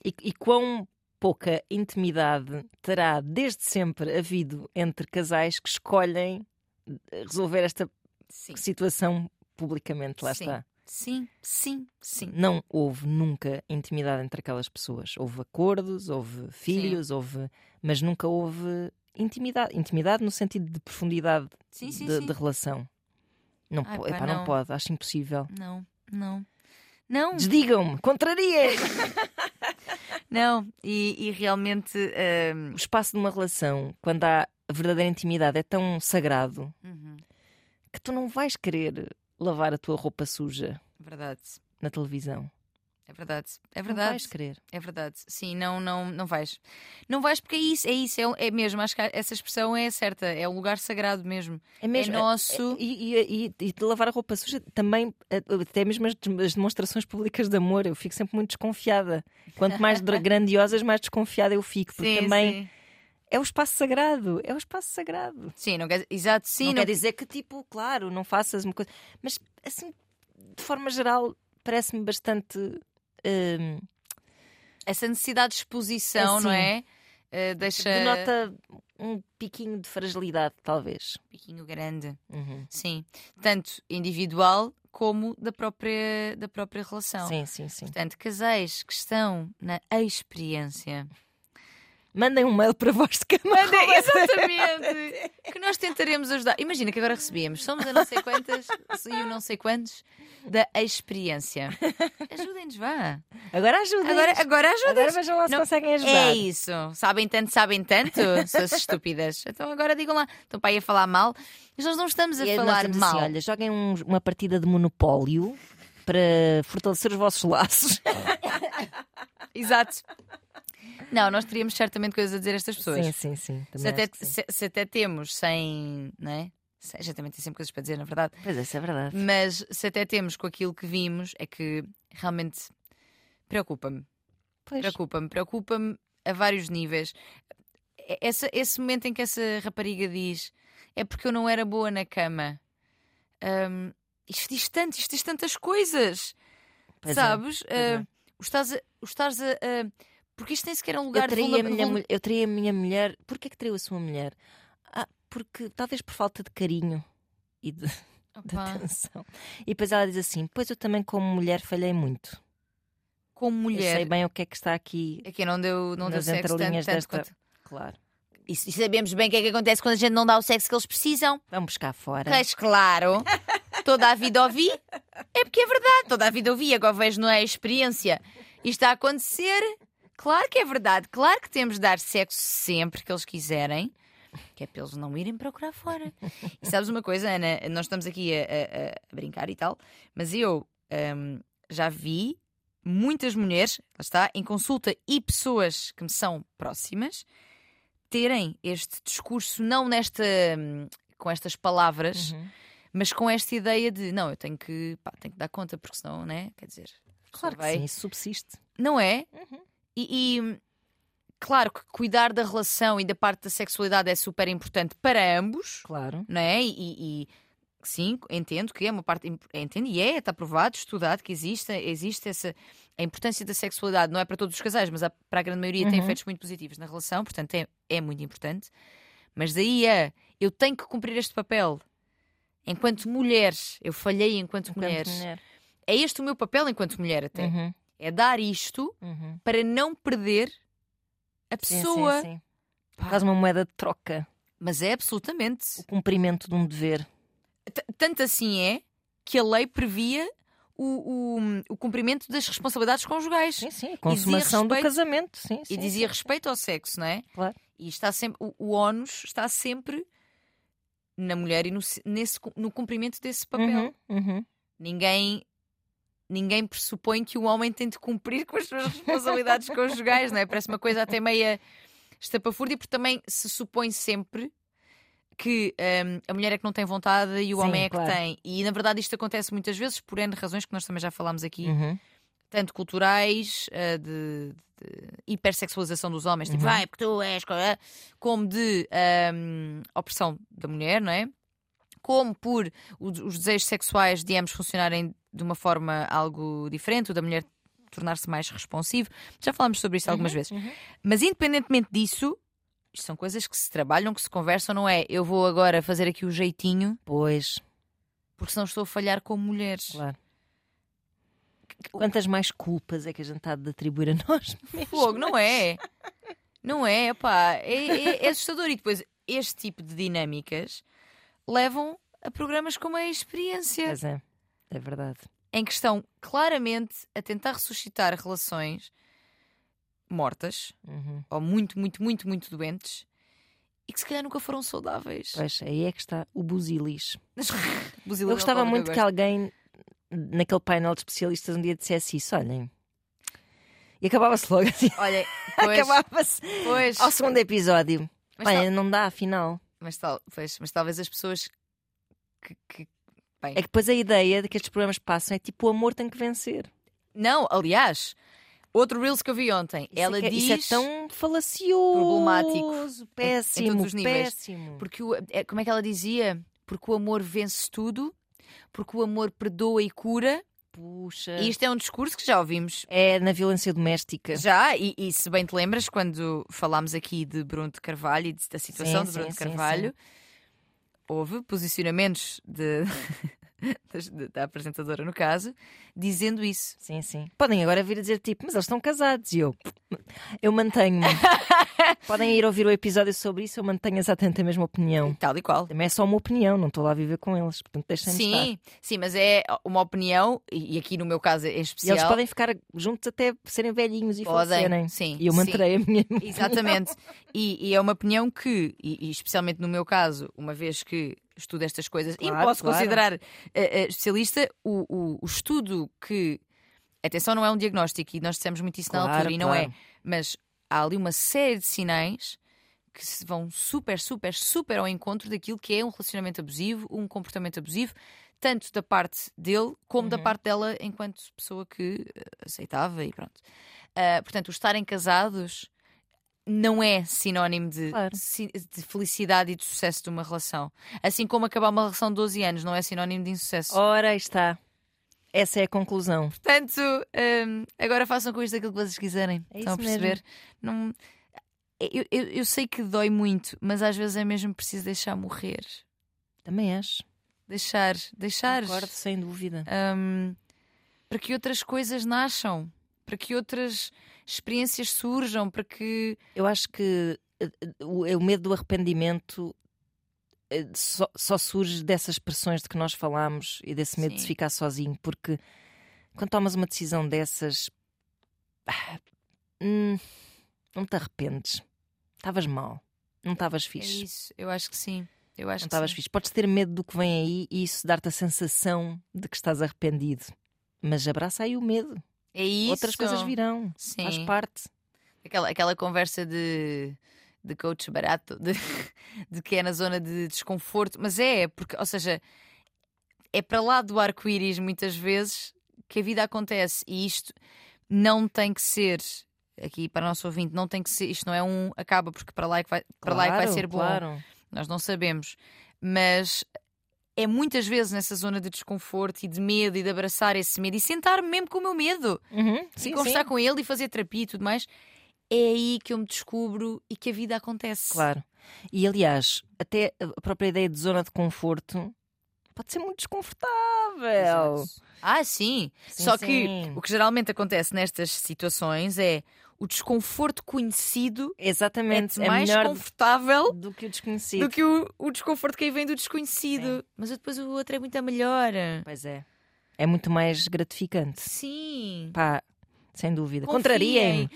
Speaker 1: E, e quão pouca intimidade terá desde sempre havido entre casais que escolhem eh, resolver esta
Speaker 2: Sim,
Speaker 1: situação publicamente, lá
Speaker 2: Sim.
Speaker 1: está.
Speaker 2: Sim, sim, sim.
Speaker 1: Não houve nunca intimidade entre aquelas pessoas. Houve acordos, houve filhos, houve. Mas nunca houve intimidade. Intimidade no sentido de profundidade
Speaker 2: Sim, sim,
Speaker 1: de,
Speaker 2: sim.
Speaker 1: de relação. Não,
Speaker 2: Ai,
Speaker 1: po-
Speaker 2: pá,
Speaker 1: epá, não
Speaker 2: não.
Speaker 1: pode, acho impossível.
Speaker 2: Não, não. Não,
Speaker 1: Desdigam-me, contrariem!
Speaker 2: não. E, e realmente. hum,
Speaker 1: o espaço de uma relação, quando há a verdadeira intimidade, é tão sagrado
Speaker 2: uhum,
Speaker 1: que tu não vais querer lavar a tua roupa suja
Speaker 2: verdade.
Speaker 1: na televisão.
Speaker 2: É verdade, é
Speaker 1: Não
Speaker 2: verdade.
Speaker 1: vais querer.
Speaker 2: É verdade. Sim, não, não, não vais. Não vais porque é isso, é isso, é, é mesmo. Acho que essa expressão é certa, é um lugar sagrado mesmo.
Speaker 1: É mesmo.
Speaker 2: é nosso.
Speaker 1: E, e, e, e de lavar a roupa suja também, eh, até mesmo as, as demonstrações públicas de amor, eu fico sempre muito desconfiada. Quanto mais grandiosas, mais desconfiada eu fico. Porque
Speaker 2: Sim,
Speaker 1: também
Speaker 2: sim.
Speaker 1: É o espaço sagrado. É o espaço sagrado.
Speaker 2: Sim, não quer, exato, sim.
Speaker 1: não,
Speaker 2: não-
Speaker 1: quer dizer que, tipo, claro, não faças uma coisa. Mas, assim, de forma geral, parece-me bastante. hum,
Speaker 2: Essa necessidade de exposição,
Speaker 1: Assim.
Speaker 2: não é? Eh, deixa.
Speaker 1: denota um piquinho de fragilidade, talvez.
Speaker 2: um piquinho grande.
Speaker 1: Uhum.
Speaker 2: Sim. Tanto individual como da própria, da própria relação.
Speaker 1: Sim, sim, sim.
Speaker 2: Portanto, casais que estão na experiência.
Speaker 1: Mandem um mail para vós de.
Speaker 2: Mandem, exatamente. que nós tentaremos ajudar. Imagina que agora recebíamos, somos a não sei quantas e o não sei quantos da experiência. Ajudem-nos, vá.
Speaker 1: Agora ajudem.
Speaker 2: Agora, agora ajudem.
Speaker 1: Agora vejam lá se
Speaker 2: Não,
Speaker 1: conseguem ajudar.
Speaker 2: É isso. Sabem tanto, sabem tanto, suas estúpidas. Então agora digam lá. Estão para aí a falar mal. Mas nós não estamos a
Speaker 1: E nós
Speaker 2: falar
Speaker 1: temos
Speaker 2: mal.
Speaker 1: Assim, olha, joguem um- uma partida de monopólio para fortalecer os vossos laços.
Speaker 2: Exato. Não, nós teríamos certamente coisas a dizer a estas pessoas.
Speaker 1: Sim, sim, sim.
Speaker 2: se, até,
Speaker 1: sim.
Speaker 2: se, se até temos sem. Não é? Também tem sempre coisas para dizer, na verdade.
Speaker 1: Pois é, isso é verdade.
Speaker 2: Mas se até temos com aquilo que vimos, é que realmente preocupa-me. Preocupa-me, preocupa-me a vários níveis. Essa, esse momento em que essa rapariga diz é porque eu não era boa na cama. Hum, isto diz tanto, isto diz tantas coisas.
Speaker 1: Pois é,
Speaker 2: sabes?
Speaker 1: é.
Speaker 2: Ah, o estás a. o estás a- a- porque isto nem sequer é um
Speaker 1: Eu
Speaker 2: lugar de
Speaker 1: traí, a minha, mulher- eu traí a minha mulher. Porquê que traiu a sua mulher? Ah, porque talvez por falta de carinho e de, de atenção. E depois ela diz assim: Pois eu também, como mulher, falhei muito.
Speaker 2: como
Speaker 1: Eu
Speaker 2: mulher.
Speaker 1: sei bem o que é que está aqui.
Speaker 2: Aqui não deu, não deu
Speaker 1: Nas
Speaker 2: sexo tanto,
Speaker 1: desta-
Speaker 2: quanto.
Speaker 1: Claro.
Speaker 2: E, e sabemos bem o que é que acontece quando a gente não dá o sexo que eles precisam.
Speaker 1: Vamos buscar fora.
Speaker 2: Mas claro, toda a vida ouvi. É porque é verdade, toda a vida ouvi. Agora vejo, não é a experiência. Isto está a acontecer. Claro que é verdade. Claro que temos de dar sexo sempre que eles quiserem. Que é para eles não irem procurar fora. E sabes uma coisa, Ana? Nós estamos aqui a, a- a brincar e tal, mas eu hum, já vi muitas mulheres, lá está, em consulta e pessoas que me são próximas, terem este discurso, não nesta. hum, com estas palavras,
Speaker 1: Uhum.
Speaker 2: mas com esta ideia de não, eu tenho que, pá, tenho que dar conta, porque senão, né? Quer dizer,
Speaker 1: Claro que
Speaker 2: vai-
Speaker 1: sim, subsiste.
Speaker 2: Não é?
Speaker 1: Uhum.
Speaker 2: E, e, claro que cuidar da relação e da parte da sexualidade é super importante para ambos,
Speaker 1: Claro.
Speaker 2: não é? E, e- sim, entendo que é uma parte. Entendo e é, está provado, estudado que existe, existe essa. A importância da sexualidade não é para todos os casais, mas para a grande maioria tem
Speaker 1: Uhum.
Speaker 2: efeitos muito positivos na relação, portanto é, é muito importante. Mas daí é, eu tenho que cumprir este papel. Enquanto mulher, eu falhei enquanto,
Speaker 1: Enquanto
Speaker 2: mulher.
Speaker 1: mulher.
Speaker 2: É este o meu papel enquanto mulher até.
Speaker 1: Uhum,
Speaker 2: É dar isto
Speaker 1: uhum.
Speaker 2: para não perder a
Speaker 1: Sim,
Speaker 2: pessoa.
Speaker 1: Sim, sim.
Speaker 2: Pá,
Speaker 1: Faz uma moeda de troca.
Speaker 2: Mas é absolutamente.
Speaker 1: O cumprimento de um dever.
Speaker 2: T- Tanto assim é que a lei previa o, o, o cumprimento das responsabilidades conjugais.
Speaker 1: Sim, sim. A consumação do
Speaker 2: respeito-
Speaker 1: casamento. Sim, sim,
Speaker 2: E dizia
Speaker 1: sim.
Speaker 2: respeito ao sexo, não é?
Speaker 1: Claro.
Speaker 2: E está sempre, o, o ónus está sempre na mulher e no, se- nesse, no cumprimento desse papel.
Speaker 1: Uhum, uhum.
Speaker 2: Ninguém, ninguém pressupõe que o homem tem de cumprir com as suas responsabilidades conjugais, não é? Parece uma coisa até meia estapafúrdia, porque também se supõe sempre que hum, a mulher é que não tem vontade e o
Speaker 1: Sim,
Speaker 2: homem é que
Speaker 1: claro.
Speaker 2: tem. E na verdade isto acontece muitas vezes por N razões que nós também já falámos aqui,
Speaker 1: Uhum.
Speaker 2: tanto culturais, eh, de, de hipersexualização dos homens, tipo,
Speaker 1: Uhum.
Speaker 2: vai, porque tu és, co- eh", como de hum, opressão da mulher, não é? Como por os desejos sexuais de ambos funcionarem de uma forma algo diferente, o da mulher tornar-se mais responsivo. Já falámos sobre isso algumas vezes.
Speaker 1: uhum.
Speaker 2: Mas independentemente disso, isto são coisas que se trabalham, que se conversam, não é? Eu vou agora fazer aqui o jeitinho,
Speaker 1: Pois,
Speaker 2: porque senão estou a falhar como mulheres.
Speaker 1: claro. Quantas mais culpas é que a gente está de atribuir a nós?
Speaker 2: Fogo, não é? Não é, pá. É, é- é assustador. E depois, este tipo de dinâmicas levam a programas como a experiência,
Speaker 1: Pois é, é verdade.
Speaker 2: em que estão claramente a tentar ressuscitar relações mortas,
Speaker 1: Uhum.
Speaker 2: ou muito, muito, muito, muito doentes, e que se calhar nunca foram saudáveis.
Speaker 1: Pois, aí é que está o busilis.
Speaker 2: Buzilia
Speaker 1: Eu gostava muito que
Speaker 2: gosto.
Speaker 1: alguém, naquele painel de especialistas, um dia dissesse isso: olhem, E acabava-se logo assim.
Speaker 2: Pois,
Speaker 1: Acabava-se ao segundo episódio.
Speaker 2: mas,
Speaker 1: Olha,
Speaker 2: tal-
Speaker 1: não dá, afinal.
Speaker 2: Mas, tal- pois, mas talvez as pessoas que, que- bem,
Speaker 1: É que depois a ideia de que estes programas passam é tipo o amor tem que vencer.
Speaker 2: Não, aliás, outro Reels que eu vi ontem,
Speaker 1: Isso
Speaker 2: ela
Speaker 1: é que-
Speaker 2: diz.
Speaker 1: Isso é tão falacioso.
Speaker 2: Problemático.
Speaker 1: Péssimo,
Speaker 2: todos os níveis.
Speaker 1: péssimo.
Speaker 2: Porque o- é, como é que ela dizia? Porque o amor vence tudo, porque o amor perdoa e cura.
Speaker 1: Puxa.
Speaker 2: E isto é um discurso que já ouvimos.
Speaker 1: É na violência doméstica.
Speaker 2: Já, e, e se bem te lembras, quando falámos aqui de Bruno de Carvalho e de- da situação
Speaker 1: Sim,
Speaker 2: de Bruno
Speaker 1: sim,
Speaker 2: de
Speaker 1: sim,
Speaker 2: Carvalho, houve posicionamentos de- da apresentadora, no caso, dizendo isso.
Speaker 1: Sim, sim. Podem agora vir a dizer tipo, mas eles estão casados. E eu, eu mantenho-me. Podem ir ouvir o episódio sobre isso, eu mantenho exatamente a mesma opinião.
Speaker 2: Tal e qual.
Speaker 1: Também é só uma opinião, não estou lá a viver com eles, portanto deixem-me estar.
Speaker 2: Sim, sim, mas é uma opinião, e e aqui no meu caso em
Speaker 1: E
Speaker 2: especial.
Speaker 1: eles podem ficar juntos até serem velhinhos e
Speaker 2: podem,
Speaker 1: falecerem.
Speaker 2: sim.
Speaker 1: E eu
Speaker 2: sim.
Speaker 1: manterei a minha.
Speaker 2: Exatamente. E, e é uma opinião que, e, e especialmente no meu caso, uma vez que estudo estas coisas e me
Speaker 1: Claro,
Speaker 2: posso
Speaker 1: claro.
Speaker 2: considerar eh, eh, especialista, o, o- o estudo que. Atenção, não é um diagnóstico, e nós dissemos muito isso na
Speaker 1: Claro,
Speaker 2: altura, e não é. Mas há ali uma série de sinais que se vão super, super, super ao encontro daquilo que é um relacionamento abusivo, um comportamento abusivo, tanto da parte dele como da
Speaker 1: Uhum.
Speaker 2: parte dela enquanto pessoa que eh, aceitava e pronto. Ah, portanto, o estarem casados não é sinónimo de,
Speaker 1: Claro.
Speaker 2: de felicidade e de sucesso de uma relação. Assim como acabar uma relação de 12 anos não é sinónimo de insucesso.
Speaker 1: Ora, está. Essa é a conclusão.
Speaker 2: Portanto, hum, agora façam com isto aquilo que vocês quiserem.
Speaker 1: É
Speaker 2: Estão a perceber? Não... Eu, eu, eu sei que dói muito, mas às vezes é mesmo preciso deixar morrer.
Speaker 1: Também acho.
Speaker 2: Deixar, deixar.
Speaker 1: Concordo, sem dúvida.
Speaker 2: hum, para que outras coisas nasçam. Para que outras experiências surjam. Para que.
Speaker 1: Eu acho que eh, eh, o, o medo do arrependimento eh, só, só surge dessas pressões de que nós falámos e desse medo de
Speaker 2: Sim.
Speaker 1: se ficar sozinho, porque quando tomas uma decisão dessas, ah, hum, não te arrependes. Estavas mal, não estavas
Speaker 2: É
Speaker 1: fixe.
Speaker 2: isso. Eu acho que sim. Eu acho
Speaker 1: não estavas fixe. Podes ter medo do que vem aí e isso dar-te a sensação de que estás arrependido. Mas abraça aí o medo.
Speaker 2: É isso.
Speaker 1: Outras coisas virão.
Speaker 2: Sim.
Speaker 1: Faz parte.
Speaker 2: Aquela, aquela conversa de, de coach barato, de, de que é na zona de desconforto, mas é, porque, ou seja, é para lá do arco-íris muitas vezes que a vida acontece e isto não tem que ser. Aqui para o nosso ouvinte, não tem que ser, isto não é um acaba porque para lá é que vai, para lá é que vai
Speaker 1: Claro,
Speaker 2: ser bom.
Speaker 1: Claro.
Speaker 2: Nós não sabemos. Mas é muitas vezes nessa zona de desconforto e de medo e de abraçar esse medo e sentar-me mesmo com o meu medo
Speaker 1: Uhum,
Speaker 2: e
Speaker 1: sim,
Speaker 2: conversar
Speaker 1: sim.
Speaker 2: com ele e fazer terapia e tudo mais, é aí que eu me descubro e que a vida acontece.
Speaker 1: Claro. E aliás, até a própria ideia de zona de conforto pode ser muito desconfortável.
Speaker 2: Exato. Ah, sim.
Speaker 1: Sim,
Speaker 2: Só que
Speaker 1: sim.
Speaker 2: o que geralmente acontece nestas situações é o desconforto conhecido
Speaker 1: Exatamente.
Speaker 2: é
Speaker 1: É,
Speaker 2: mais
Speaker 1: melhor
Speaker 2: confortável
Speaker 1: do que o desconhecido.
Speaker 2: do que o, o desconforto que aí vem do desconhecido. Mas depois o outro é muito melhor.
Speaker 1: Pois é. É muito mais gratificante.
Speaker 2: Sim.
Speaker 1: Pá, sem dúvida.
Speaker 2: Confiem.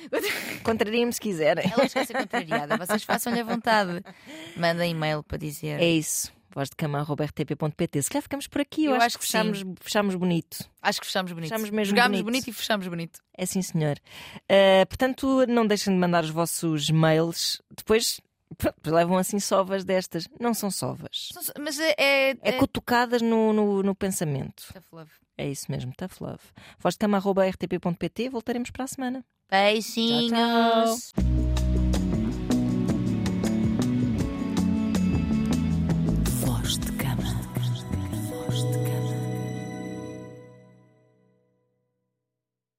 Speaker 1: Contrariem-me. Se quiserem.
Speaker 2: Ela esquece ser contrariada. Vocês façam-lhe à vontade. Mandem e-mail para dizer.
Speaker 1: É isso. Voz de cama.rtp.pt. Se calhar ficamos por aqui. Eu,
Speaker 2: Eu
Speaker 1: acho,
Speaker 2: acho
Speaker 1: que
Speaker 2: que
Speaker 1: fechamos, fechamos bonito.
Speaker 2: Acho que fechamos bonito.
Speaker 1: Fechamos mesmo
Speaker 2: Jogámos
Speaker 1: bonito.
Speaker 2: bonito e fechamos bonito.
Speaker 1: É sim, senhor. Uh, portanto, não deixem de mandar os vossos mails. Depois, levam assim sovas destas. Não são sovas.
Speaker 2: Mas é. É,
Speaker 1: É cutucadas no, no, no pensamento.
Speaker 2: Tough love.
Speaker 1: É isso mesmo, tough love. Voz de cama.rtp.pt. Voltaremos para a semana.
Speaker 2: Beijinhos.
Speaker 1: Tchau, tchau.